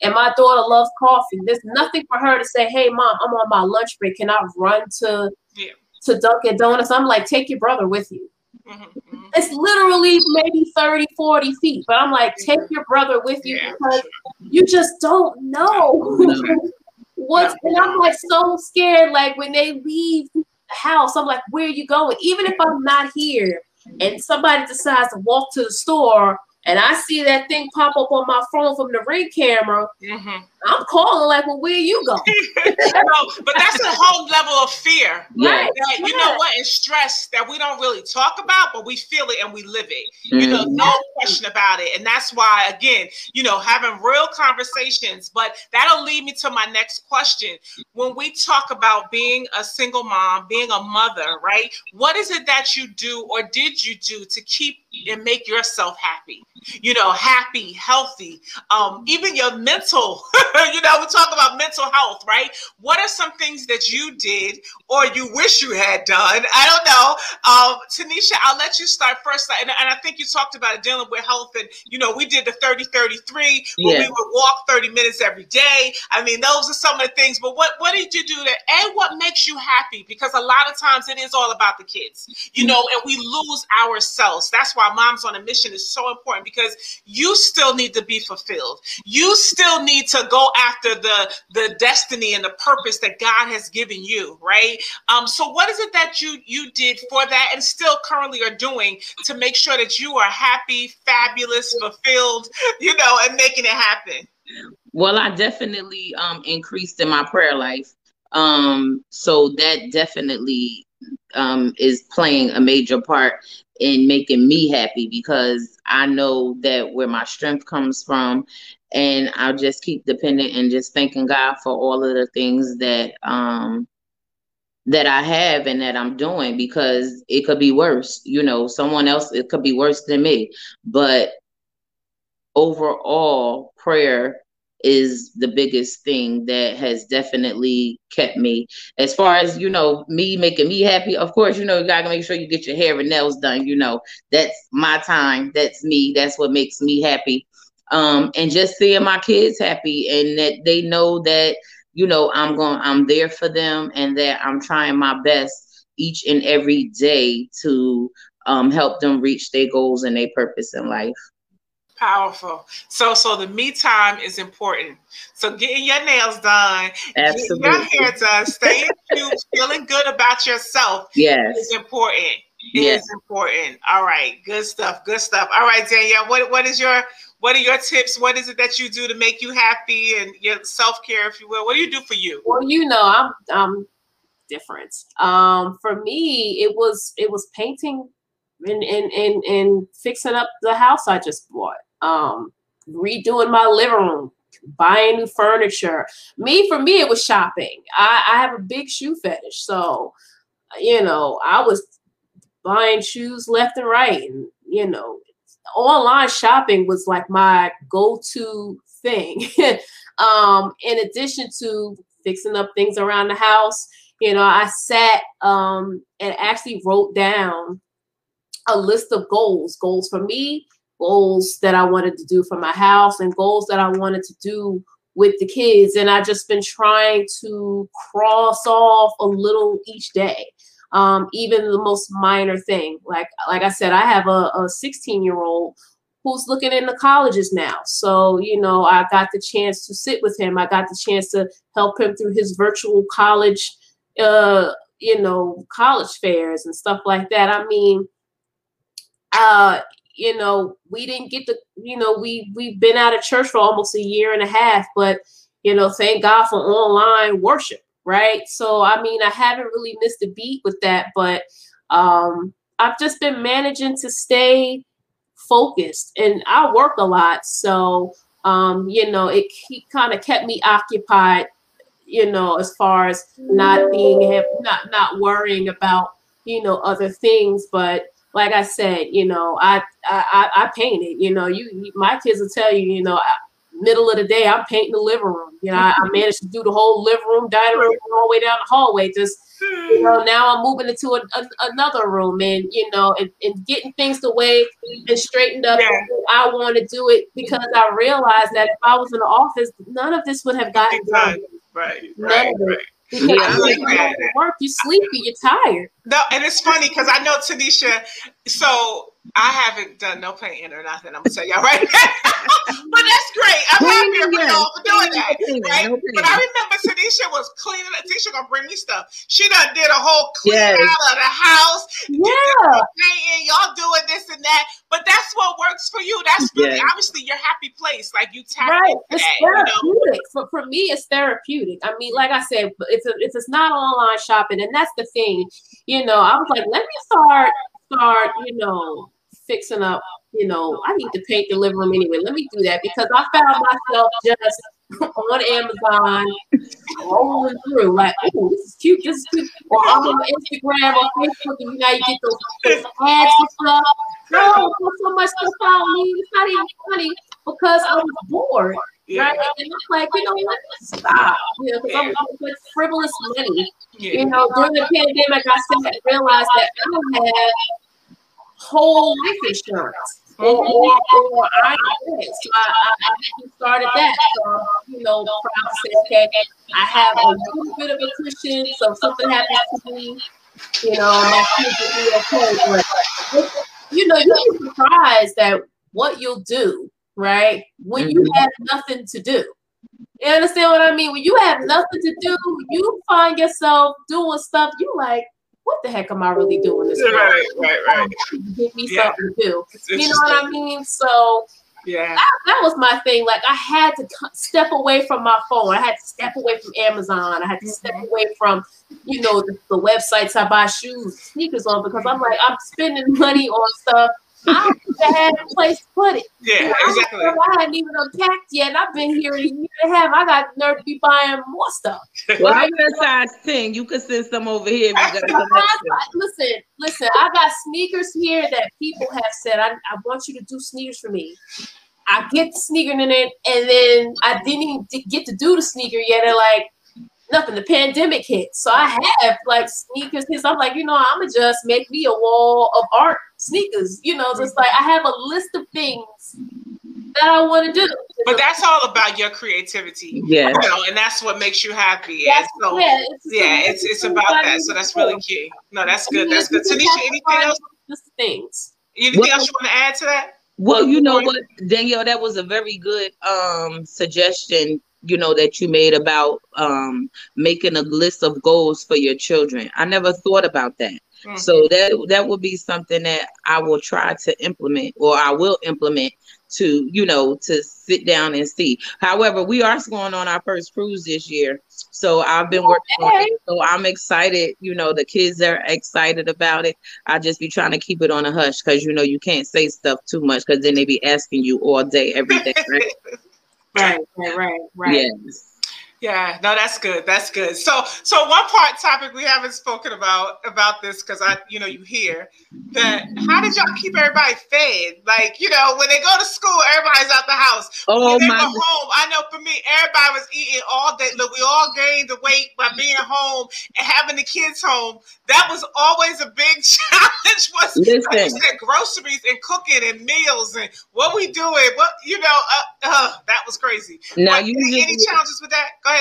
And my daughter loves coffee. There's nothing for her to say, "Hey, mom, I'm on my lunch break. Can I run to yeah. to Dunkin' Donuts?" I'm like, "Take your brother with you." Mm-hmm, mm-hmm. It's literally maybe 30, 40 feet. But I'm like, take your brother with you yeah, because you just don't know what's and I'm like so scared. Like when they leave the house, I'm like, where are you going? Even if I'm not here and somebody decides to walk to the store and I see that thing pop up on my phone from the ring camera, mm-hmm. I'm calling like, well, where you go? no, but that's a whole level of fear. Right. That, you know what? And stress that we don't really talk about, but we feel it and we live it. Mm-hmm. You know, no mm-hmm. question about it. And that's why, again, you know, having real conversations. But that'll lead me to my next question. When we talk about being a single mom, being a mother, right? What is it that you do or did you do to keep and make yourself happy? You know, happy, healthy, um, even your mental you know, we talk about mental health, right? What are some things that you did or you wish you had done? I don't know. Um, Tanisha, I'll let you start first. And, and I think you talked about dealing with health. And, you know, we did the 30 33 where we would walk 30 minutes every day. I mean, those are some of the things. But what, what did you do that? And what makes you happy? Because a lot of times it is all about the kids, you know, and we lose ourselves. That's why Moms on a Mission is so important because you still need to be fulfilled. You still need to go after the the destiny and the purpose that God has given you, right? Um, so what is it that you you did for that and still currently are doing to make sure that you are happy, fabulous, fulfilled, you know, and making it happen? Well, I definitely um increased in my prayer life. Um, so that definitely um is playing a major part in making me happy because I know that where my strength comes from and I'll just keep dependent and just thanking God for all of the things that um that I have and that I'm doing because it could be worse. You know, someone else it could be worse than me. But overall prayer is the biggest thing that has definitely kept me. As far as you know me making me happy of course you know you gotta make sure you get your hair and nails done you know. That's my time. That's me. That's what makes me happy. Um and just seeing my kids happy and that they know that you know i'm going i'm there for them and that i'm trying my best each and every day to um, help them reach their goals and their purpose in life Powerful. So, so the me time is important. So, getting your nails done, Absolutely. getting your hair done, staying cute, feeling good about yourself yes. is important. It yes. is important. All right, good stuff. Good stuff. All right, Danielle. What what is your what are your tips? What is it that you do to make you happy and your self care, if you will? What do you do for you? Well, you know, I'm I'm different. Um, for me, it was it was painting and and and, and fixing up the house I just bought um, redoing my living room, buying new furniture. Me, for me, it was shopping. I, I have a big shoe fetish. So, you know, I was buying shoes left and right. And, you know, online shopping was like my go to thing. um, in addition to fixing up things around the house, you know, I sat um, and actually wrote down a list of goals, goals for me, goals that I wanted to do for my house and goals that I wanted to do with the kids. And I just been trying to cross off a little each day. Um, even the most minor thing. Like like I said, I have a, a 16 year old who's looking into colleges now. So, you know, I got the chance to sit with him. I got the chance to help him through his virtual college, uh, you know, college fairs and stuff like that. I mean, uh, you know, we didn't get the, you know, we we've been out of church for almost a year and a half, but you know, thank God for online worship, right? So I mean, I haven't really missed a beat with that, but um I've just been managing to stay focused and I work a lot. So um, you know, it kind of kept me occupied, you know, as far as not being not not worrying about, you know, other things, but like I said, you know, I I I painted. You know, you my kids will tell you, you know, middle of the day, I'm painting the living room. You know, I, I managed to do the whole living room, dining room, all the way down the hallway. Just you know, now I'm moving into a, a, another room, and you know, and, and getting things the way and straightened up. Yeah. I want to do it because I realized that if I was in the office, none of this would have gotten done. Right, right, right. Because yeah, like you work, you're sleepy, you're tired. No, and it's funny because I know Tanisha. So I haven't done no painting or nothing. I'm gonna tell y'all right now. but that's great. I'm happy for you for doing that. Right? No but I remember Tanisha was cleaning. Tanisha gonna bring me stuff. She done did a whole clean yes. out of the house. Yeah. Painting, y'all doing this and that. But that's what works for you. That's really yes. obviously your happy place. Like you tap right. It's that, therapeutic. You know? for, for me, it's therapeutic. I mean, like I said, it's a, it's, it's not online shopping, and that's the thing. You know, I was like, let me start start, you know, fixing up, you know, I need to paint the living room anyway. Let me do that because I found myself just on Amazon rolling through like, oh, this is cute, this is cute. Or I'm on Instagram or Facebook and you know you get those, those ads and stuff. No, put so much stuff on me. It's not even funny because I was bored. Yeah. Right? And I'm like, you know what? Stop. You know, because I'm with frivolous money. Yeah. You know, during the pandemic, I said I realized that I don't have whole life insurance. Or, or, or I so I, I, started that. So, you know, proud to say, okay, I have a little bit of a cushion, so if something happens to me, you know, my kids will be okay. But, you know, you'd be surprised that what you'll do, right? When you mm-hmm. have nothing to do. You understand what I mean? When you have nothing to do, you find yourself doing stuff you like, what the heck am I really doing this? Right, right, right. Give me yeah. something to do. You know what I mean? So yeah, that, that, was my thing. Like I had to step away from my phone. I had to step away from Amazon. I had to step mm-hmm. away from, you know, the, the websites I buy shoes, sneakers on because I'm like I'm spending money on stuff I had a place to put it. Yeah, exactly. I, I hadn't even unpacked yet, I've been here a year and a half. I got nerve to be buying more stuff. Well, I'm a size 10. You can send some over here. listen, listen, I got sneakers here that people have said, I, I want you to do sneakers for me. I get the sneaker in it, and then I didn't even get to do the sneaker yet. They're like, nothing. The pandemic hit, so I have like sneakers. I'm like, you know, I'm gonna just make me a wall of art sneakers. You know, just like I have a list of things that I want to do. But that's all about your creativity. Yeah. You know, and that's what makes you happy. That's, so, yeah, it's, yeah, it's, it's about that. So that's really key. No, that's good. That's good. Tanisha, anything else? Just things. Anything well, else you want to add to that? Well, you know what, Danielle, that was a very good um suggestion you know that you made about um, making a list of goals for your children. I never thought about that. Mm-hmm. So that that would be something that I will try to implement or I will implement to you know to sit down and see. However, we are going on our first cruise this year, so I've been working okay. on it. So I'm excited. You know, the kids are excited about it. I just be trying to keep it on a hush because you know you can't say stuff too much because then they be asking you all day, every day. Right? Right, right, right, right. Yes. Yeah, no, that's good. That's good. So, so one part topic we haven't spoken about about this because I, you know, you hear that. How did y'all keep everybody fed? Like, you know, when they go to school, everybody's out the house. Oh when they my! Home, I know for me, everybody was eating all day. Look, we all gained the weight by being home and having the kids home. That was always a big challenge. Was Listen. like said, groceries and cooking and meals and what we doing. What you know, uh, uh, that was crazy. Now, you any challenges with that? Go ahead,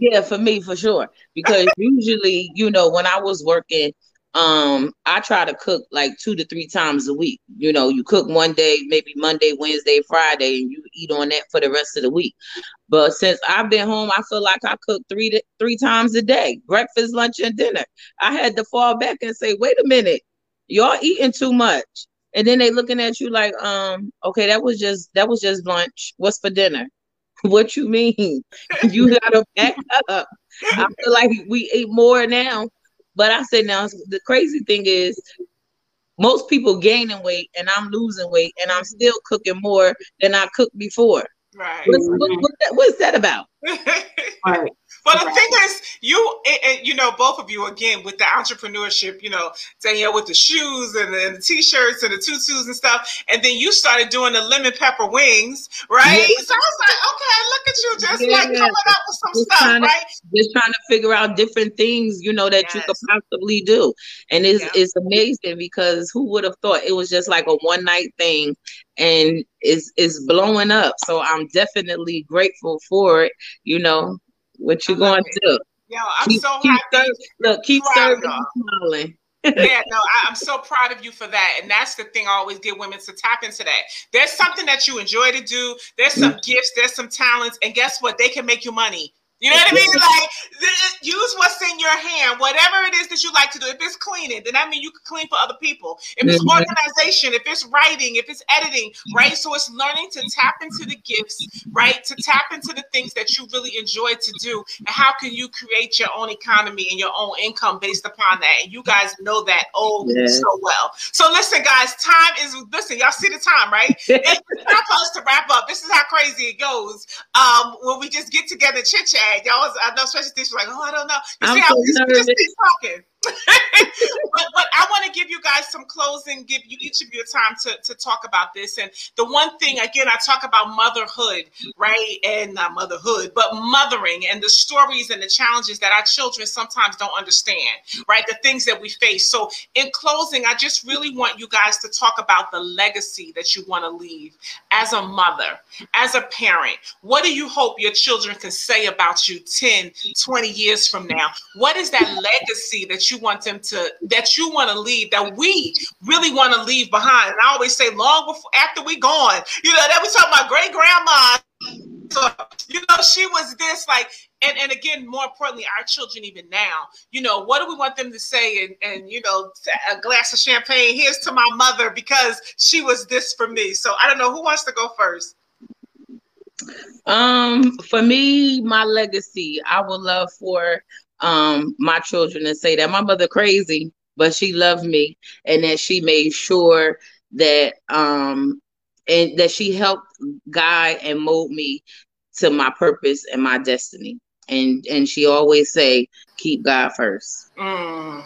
Yeah, for me, for sure. Because usually, you know, when I was working, um, I try to cook like two to three times a week. You know, you cook one day, maybe Monday, Wednesday, Friday, and you eat on that for the rest of the week. But since I've been home, I feel like I cook three to three times a day, breakfast, lunch, and dinner. I had to fall back and say, wait a minute, y'all eating too much. And then they looking at you like, um, okay, that was just that was just lunch. What's for dinner? what you mean? you gotta back up. I feel like we eat more now. But I said now the crazy thing is most people gaining weight and I'm losing weight and I'm mm-hmm. still cooking more than I cooked before. Right. What's, what, what, what's that about? right. But the thing is, you and you know both of you again with the entrepreneurship, you know, Danielle with the shoes and the, and the, t-shirts and the tutus and stuff, and then you started doing the lemon pepper wings, right? Yeah. So I was like, okay, look at you, just yeah. like coming up with some just stuff, right? Just trying to figure out different things, you know, that yes. you could possibly do, and it's it's amazing because who would have thought it was just like a one night thing, and it's it's blowing up. So I'm definitely grateful for it, you know what you going to do? Yo, I'm keep, so keep happy. look, keep serving smiling. yeah, no, I, am so proud of you for that. And that's the thing I always get women to tap into that. There's something that you enjoy to do, there's some mm-hmm. gifts, there's some talents, and guess what? They can make you money. You know what I mean? Like, use what's in your hand, whatever it is that you like to do. If it's cleaning, then that means you can clean for other people. If it's organization, if it's writing, if it's editing, right? So it's learning to tap into the gifts, right? To tap into the things that you really enjoy to do. And how can you create your own economy and your own income based upon that? And you guys know that oh so well. So listen, guys, time is listen, y'all see the time, right? it's for to wrap up. This is how crazy it goes. Um, when we just get together, chit chat Y'all was, I know special teachers like, oh, I don't know. You I'm see how we just, just keep talking. but, but I want to give you guys some closing, give you each of you time to, to talk about this. And the one thing, again, I talk about motherhood, right? And not motherhood, but mothering and the stories and the challenges that our children sometimes don't understand, right? The things that we face. So, in closing, I just really want you guys to talk about the legacy that you want to leave as a mother, as a parent. What do you hope your children can say about you 10, 20 years from now? What is that legacy that you you want them to that you want to leave that we really want to leave behind. And i always say long before after we gone. You know that we talk about great grandma so, you know she was this like and and again more importantly our children even now. You know what do we want them to say? And and you know a glass of champagne here's to my mother because she was this for me. So i don't know who wants to go first? Um, for me, my legacy, I would love for um my children to say that my mother crazy, but she loved me and that she made sure that um and that she helped guide and mold me to my purpose and my destiny. And and she always say, keep God first. Mm.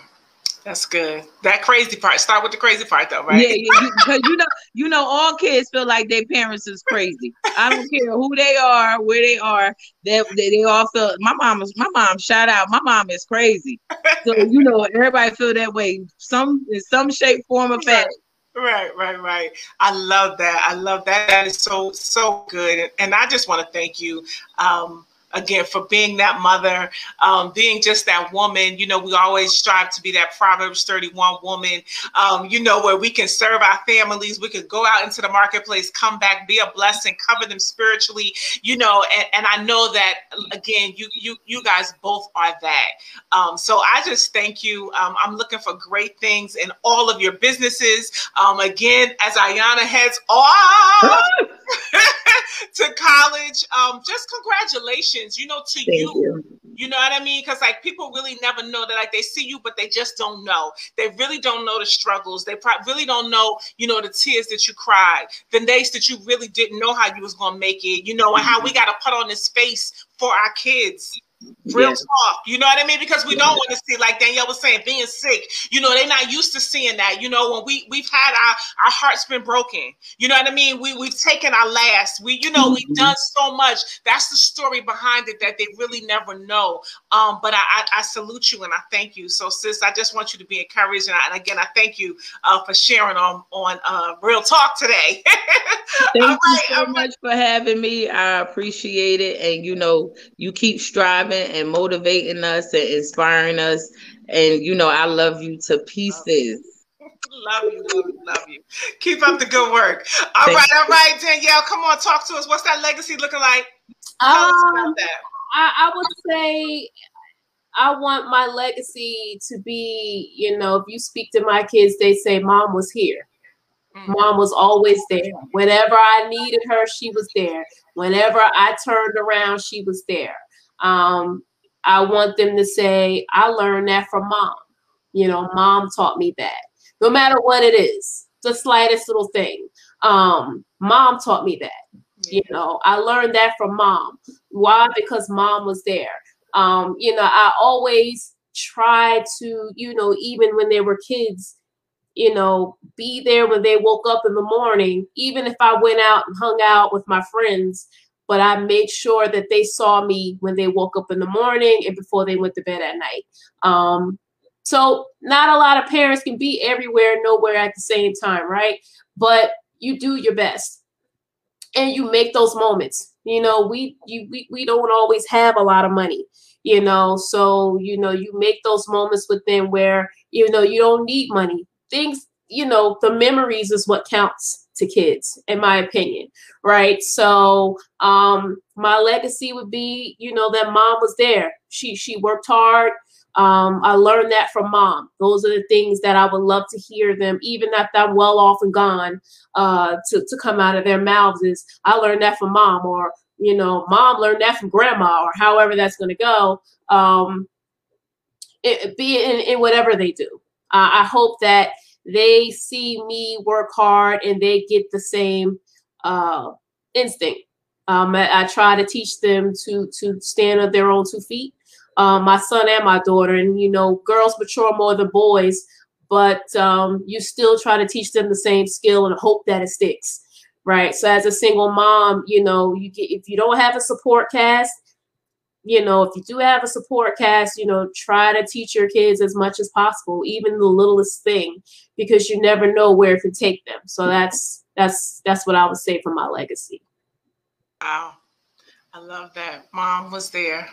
That's good. That crazy part. Start with the crazy part, though, right? Yeah, yeah. Because you, you, know, you know, all kids feel like their parents is crazy. I don't care who they are, where they are. They, they, they all feel. My mom is. My mom. Shout out. My mom is crazy. So you know, everybody feel that way. Some in some shape, form, or fashion. Right, right, right. I love that. I love that. That is so so good. And, and I just want to thank you. Um, again for being that mother, um, being just that woman. You know, we always strive to be that Proverbs 31 woman, um, you know, where we can serve our families, we could go out into the marketplace, come back, be a blessing, cover them spiritually, you know, and, and I know that again, you you you guys both are that. Um, so I just thank you. Um, I'm looking for great things in all of your businesses. Um, again, as Ayana heads off to college, um, just congratulations, you know, to you. you. you. know what I mean? Because like people really never know that like they see you, but they just don't know. They really don't know the struggles. They probably really don't know, you know, the tears that you cried, the days that you really didn't know how you was gonna make it, you know, and how we gotta put on this face for our kids Real yes. talk, you know what I mean? Because we don't want to see, like Danielle was saying, being sick. You know, they're not used to seeing that. You know, when we we've had our our hearts been broken. You know what I mean? We we've taken our last. We you know we've mm-hmm. done so much. That's the story behind it that they really never know. Um, but I, I, I salute you and I thank you. So sis, I just want you to be encouraged and, I, and again I thank you uh, for sharing on on uh, Real Talk today. thank right, you so much for having me. I appreciate it, and you know you keep striving and motivating us and inspiring us. And you know, I love you to pieces. Love you, love you, love you. Keep up the good work. All Thank right, you. all right, Danielle, come on, talk to us. What's that legacy looking like? Um, I, I would say I want my legacy to be, you know, if you speak to my kids, they say, Mom was here. Mm-hmm. Mom was always there. Whenever I needed her, she was there. Whenever I turned around, she was there. Um, I want them to say, I learned that from mom. You know, mom taught me that. No matter what it is, the slightest little thing. Um, mom taught me that. You know, I learned that from mom. Why? Because mom was there. Um, you know, I always try to, you know, even when they were kids, you know, be there when they woke up in the morning, even if I went out and hung out with my friends, but I made sure that they saw me when they woke up in the morning and before they went to bed at night. Um, so not a lot of parents can be everywhere, nowhere at the same time, right? But you do your best and you make those moments. You know, we you we, we don't always have a lot of money, you know. So, you know, you make those moments with them where, you know, you don't need money. Things, you know, the memories is what counts to kids, in my opinion, right? So um, my legacy would be, you know, that mom was there. She she worked hard. Um, I learned that from mom. Those are the things that I would love to hear them, even after I'm well off and gone, uh, to, to come out of their mouths is I learned that from mom, or you know, mom learned that from grandma, or however that's going to go. Um, it, be in, in whatever they do. Uh, I hope that they see me work hard and they get the same uh, instinct. Um, I, I, try to teach them to to stand on their own two feet. Um, my son and my daughter, and you know, girls mature more than boys, but um, you still try to teach them the same skill and hope that it sticks, right? So as a single mom, you know, you get if you don't have a support cast, you know, if you do have a support cast, you know, try to teach your kids as much as possible, even the littlest thing, because you never know where it can take them. So that's that's that's what I would say for my legacy. Wow, I love that. Mom was there.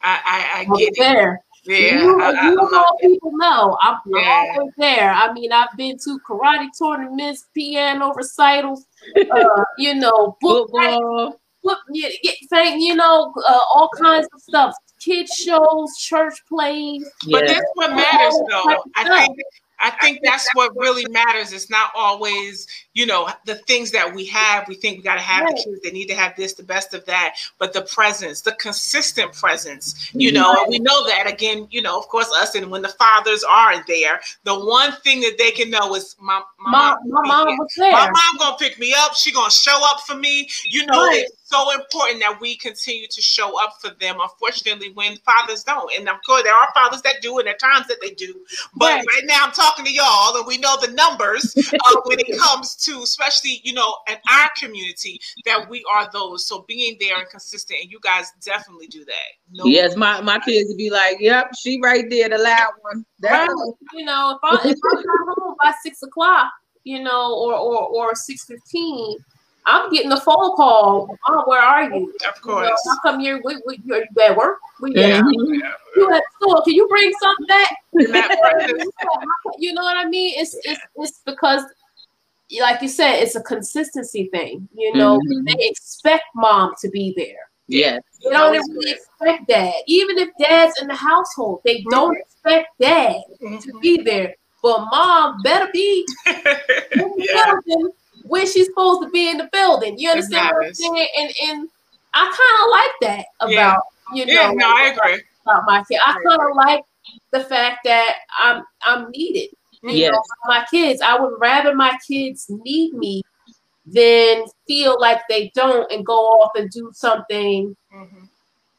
I I, I get it. There. Yeah, you, I, I you love all it. people know I'm, I'm Yeah. always there. I mean, I've been to karate tournaments, piano recitals, uh, you know, book Football. Book, yeah, yeah, thank you know, uh, all kinds of stuff, kids shows, church plays. But that's what matters, though. I think I think that's what really matters. It's not always, you know, the things that we have. We think we got to have the kids. They need to have this, the best of that. But the presence, the consistent presence, you know, and we know that again. You know, of course, us and when the fathers aren't there, the one thing that they can know is my my Mom, mom. my will mom was there. My mom gonna pick me up. She gonna show up for me. You know, Right. It's so important that we continue to show up for them. Unfortunately, when fathers don't, and of course there are fathers that do, and there are times that they do. But Right. right, now, I'm talking to y'all, and we know the numbers uh, when it comes to, especially you know, in our community, that we are those. So being there and consistent, and you guys definitely do that. No, Yes, my, my kids would be like, Yep, she right there, the loud one. That's Right. You know, if I if I got home by six o'clock, you know, or or or six fifteen, I'm getting a phone call. Mom, where are you? of You know, course. how come you're we, we, you're at work? We Yeah. Mhm. you at school? Can you bring something back? And that presence, you know what I mean? It's it's it's because, like you said, it's a consistency thing. You know, Mhm. they expect mom to be there. Yes. They don't really good. expect dad. Even if dad's in the household, they don't expect dad to Mhm. be there. But mom better be yeah, building when she's supposed to be in the building. You understand what I'm saying? And and I kind of like that Yeah. about you know yeah. No, I agree. about my kid. I kind of like the fact that I'm I'm needed. You Yes. know, my kids. I would rather my kids need me than feel like they don't and go off and do something Mhm.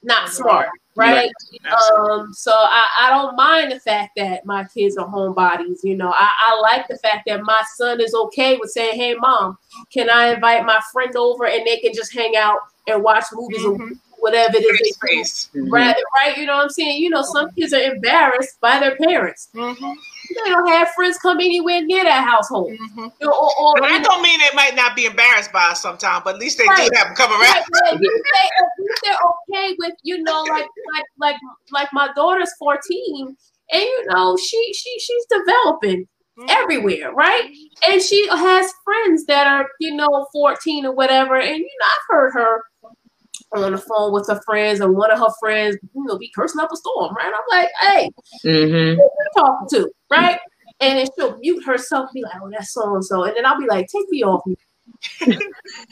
Not smart, right? Absolutely. Um, so I, I don't mind the fact that my kids are homebodies. You know, I, I like the fact that my son is okay with saying, "Hey, mom, can I invite my friend over and they can just hang out and watch movies or Mhm. whatever it is Face they do." face. Mhm. Right, right. You know what I'm saying? You know, some kids are embarrassed by their parents. Mhm. They don't have friends come anywhere near that household. Mhm. You know, or, or, But that don't mean they might not be embarrassed by us sometimes, but at least they Right. do have them come around. Right, right. At least they, at least they're okay with you know like like like like my daughter's 14 and you know she she she's developing Mm-hmm. everywhere right and she has friends that are you know 14 or whatever and you know i've heard her on the phone with her friends and one of her friends you know be cursing up a storm right i'm like hey Mhm. who you talking to right and then she'll mute herself be like oh that's so and so and then i'll be like take me off mute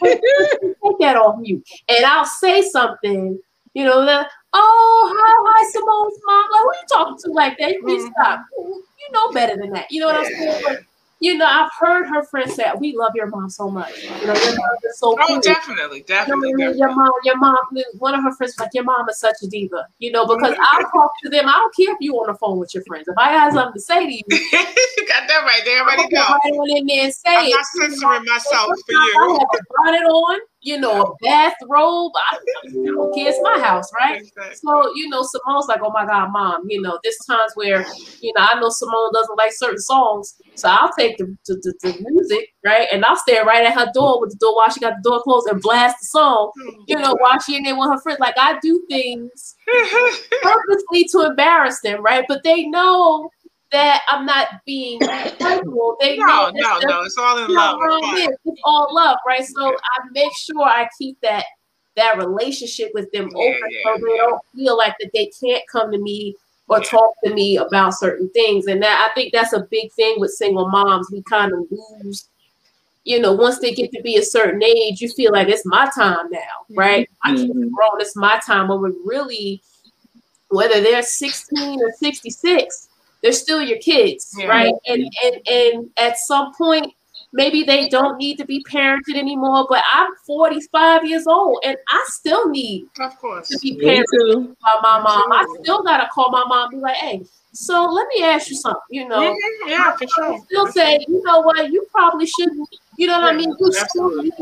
take that off mute. And I'll say something, you know, that, oh, hi, hi, Simone's mom. Like, who you talking to like that? You need to Mhm. stop. You know better than that. You know what I'm saying? But, you know, I've heard her friends say, we love your mom so much. You know, your mom is so Oh, cool. definitely, You definitely. know, definitely. your mom, your mom, one of her friends was like, your mom is such a diva, you know, because mm-hmm. I'll talk to them. I don't care if you on the phone with your friends. If I have something to say to you, you got that right there. I'm Ready gonna go. right on in there and say I'm it. not censoring myself for I you. have a bonnet on, you know, a bathrobe. I, I don't care. It's my house, right? So, you know, Simone's like, oh my God, mom, you know, there's times where, you know, I know Simone doesn't like certain songs. So I'll take the, the, the, the music, right? And I'll stand right at her door with the door while she got the door closed and blast the song, mm-hmm. you know, while she in there with her friends. Like I do things purposely to embarrass them, right? But they know that I'm not being playful. They know no, that's no, no. It's all in you love. know, and it It's all love, right? So I make sure I keep that that relationship with them Yeah, open yeah, so they don't feel like that they can't come to me or Yeah. talk to me about certain things. And that I think that's a big thing with single moms. We kind of lose, you know, once they get to be a certain age, you feel like it's my time now, right? I keep Mhm. grown, it's my time. But we're really, whether they're 16 or 66, they're still your kids, Yeah. right? And and and at some point, maybe they don't need to be parented anymore. But I'm 45 years old, and I still need Of to be parented by my mom. I still gotta call my mom, and be like, hey. So let me ask you something. You know, Mhm, Yeah, for I sure. still say, you know what, you probably shouldn't. You know what I mean? You still Absolutely. need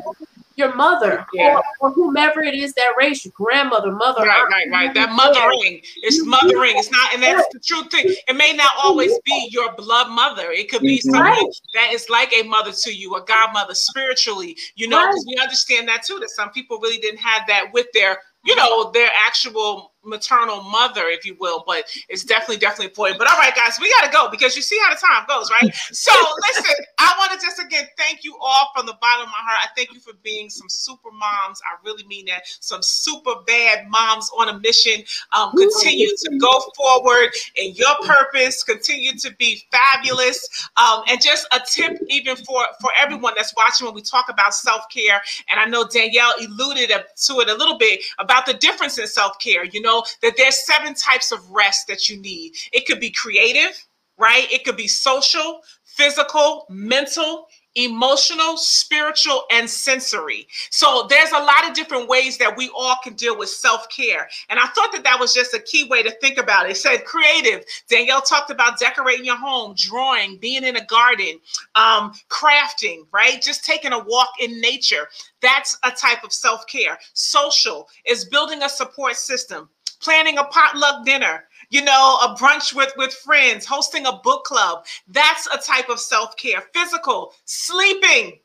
your mother Yeah. or, or whomever it is that raised you, grandmother, mother. Right, aunt, right, right. That mothering. It's mothering. It's not, and that's the true thing. It may not always be your blood mother. It could be Mhm. someone Right. that is like a mother to you, a godmother spiritually. You know, because we understand that too. That some people really didn't have that with their, you know, their actual maternal mother, if you will, but it's definitely, definitely important. But all right, guys, we got to go because you see how the time goes, right? So listen, I want to just again thank you all from the bottom of my heart. I thank you for being some super moms. I really mean that. Some super bad moms on a mission. Um, continue to go forward in your purpose. Continue to be fabulous. Um, and just a tip, even for for everyone that's watching, when we talk about self care, and I know Danielle alluded to it a little bit about the difference in self care. You know know that there's seven types of rest that you need. It could be creative, right? It could be social, physical, mental, emotional, spiritual, and sensory. So there's a lot of different ways that we all can deal with self-care. And I thought that that was just a key way to think about it. It said creative. Danielle talked about decorating your home, drawing, being in a garden, um, crafting, right? Just taking a walk in nature. That's a type of self-care. Social is building a support system planning a potluck dinner, you know, a brunch with with friends, hosting a book club. That's a type of self-care. Physical, sleeping.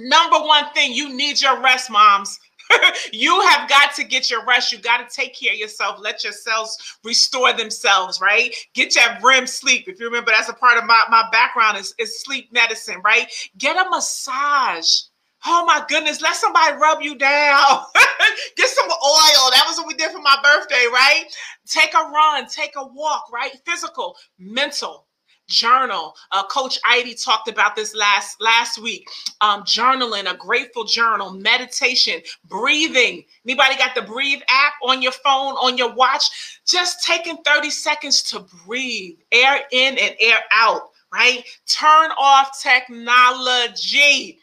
Number one thing, you need your rest, moms. you have got to get your rest. You got to take care of yourself. Let your cells restore themselves, right? Get your REM sleep. If you remember, that's a part of my, my background is, is sleep medicine, right? Get a massage. Oh my goodness, let somebody rub you down. Get some oil. That was what we did for my birthday, right? Take a run, take a walk, right? Physical, mental, journal. Uh, Coach Heidi talked about this last last week. Um, journaling, a grateful journal, meditation, breathing. Anybody got the Breathe app on your phone, on your watch? Just taking 30 seconds to breathe, air in and air out, right? Turn off technology.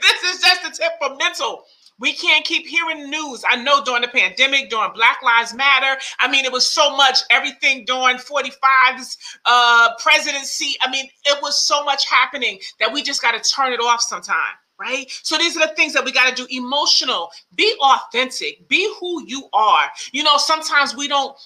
This is just a tip for mental. We can't keep hearing the news. I know during the pandemic, during Black Lives Matter, I mean, it was so much, everything during 45's uh, presidency. I mean, it was so much happening that we just got to turn it off sometime right? So these are the things that we got to do. Emotional, be authentic, be who you are. You know, sometimes we don't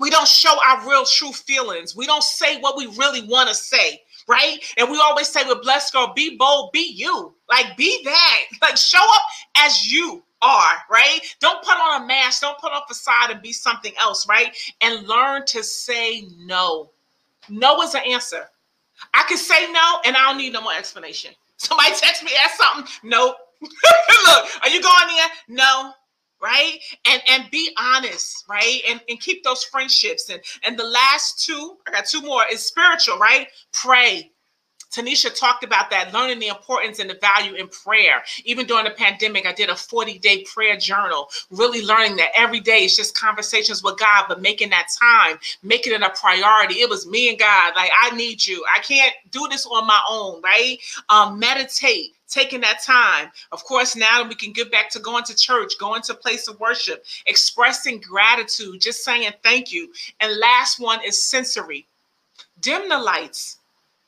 we don't show our real true feelings. We don't say what we really want to say right? And we always say with Blessed Girl, be bold, be you. Like, be that. Like, show up as you are, right? Don't put on a mask, don't put on a facade and be something else, right? And learn to say no. No is an answer. I can say no and I don't need no more explanation. Somebody text me, ask something. Nope. Look, are you going there? No right and and be honest right and, and keep those friendships and and the last two i got two more is spiritual right pray Tanisha talked about that, learning the importance and the value in prayer. Even during the pandemic, I did a 40 day prayer journal, really learning that every day it's just conversations with God, but making that time, making it a priority. It was me and God. Like, I need you. I can't do this on my own, right? Um, meditate taking that time. Of course, now we can get back to going to church, going to place of worship, expressing gratitude, just saying thank you. And last one is sensory. Dim the lights.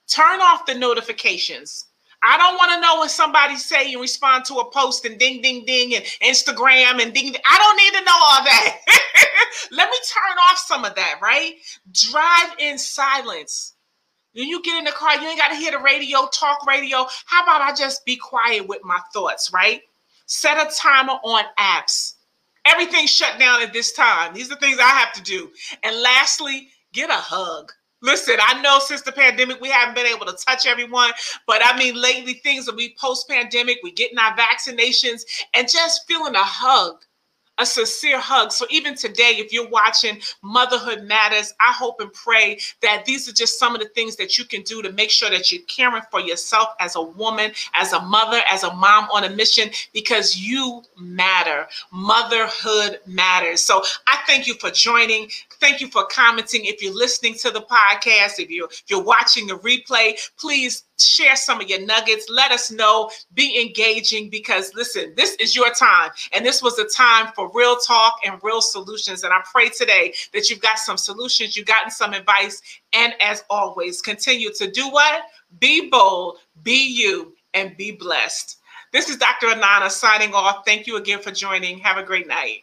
Turn off the notifications. I don't want to know when somebody say you respond to a post and ding, ding, ding, and Instagram and ding. ding. I don't need to know all that. Let me turn off some of that, right? Drive in silence. When you get in the car, you ain't got to hear the radio, talk radio. How about I just be quiet with my thoughts, right? Set a timer on apps. Everything's shut down at this time. These are things I have to do. And lastly, get a hug. Listen, I know since the pandemic we haven't been able to touch everyone, but I mean lately things will be post pandemic. We getting our vaccinations and just feeling a hug a sincere hug. So even today, if you're watching Motherhood Matters, I hope and pray that these are just some of the things that you can do to make sure that you're caring for yourself as a woman, as a mother, as a mom on a mission, because you matter. Motherhood matters. So I thank you for joining. Thank you for commenting. If you're listening to the podcast, if you're if you're watching the replay, please share some of your nuggets. Let us know. Be engaging because listen, this is your time. And this was a time for real talk and real solutions. And I pray today that you've got some solutions, you've gotten some advice. And as always, continue to do what? Be bold, be you, and be blessed. This is Dr. Anana signing off. Thank you again for joining. Have a great night.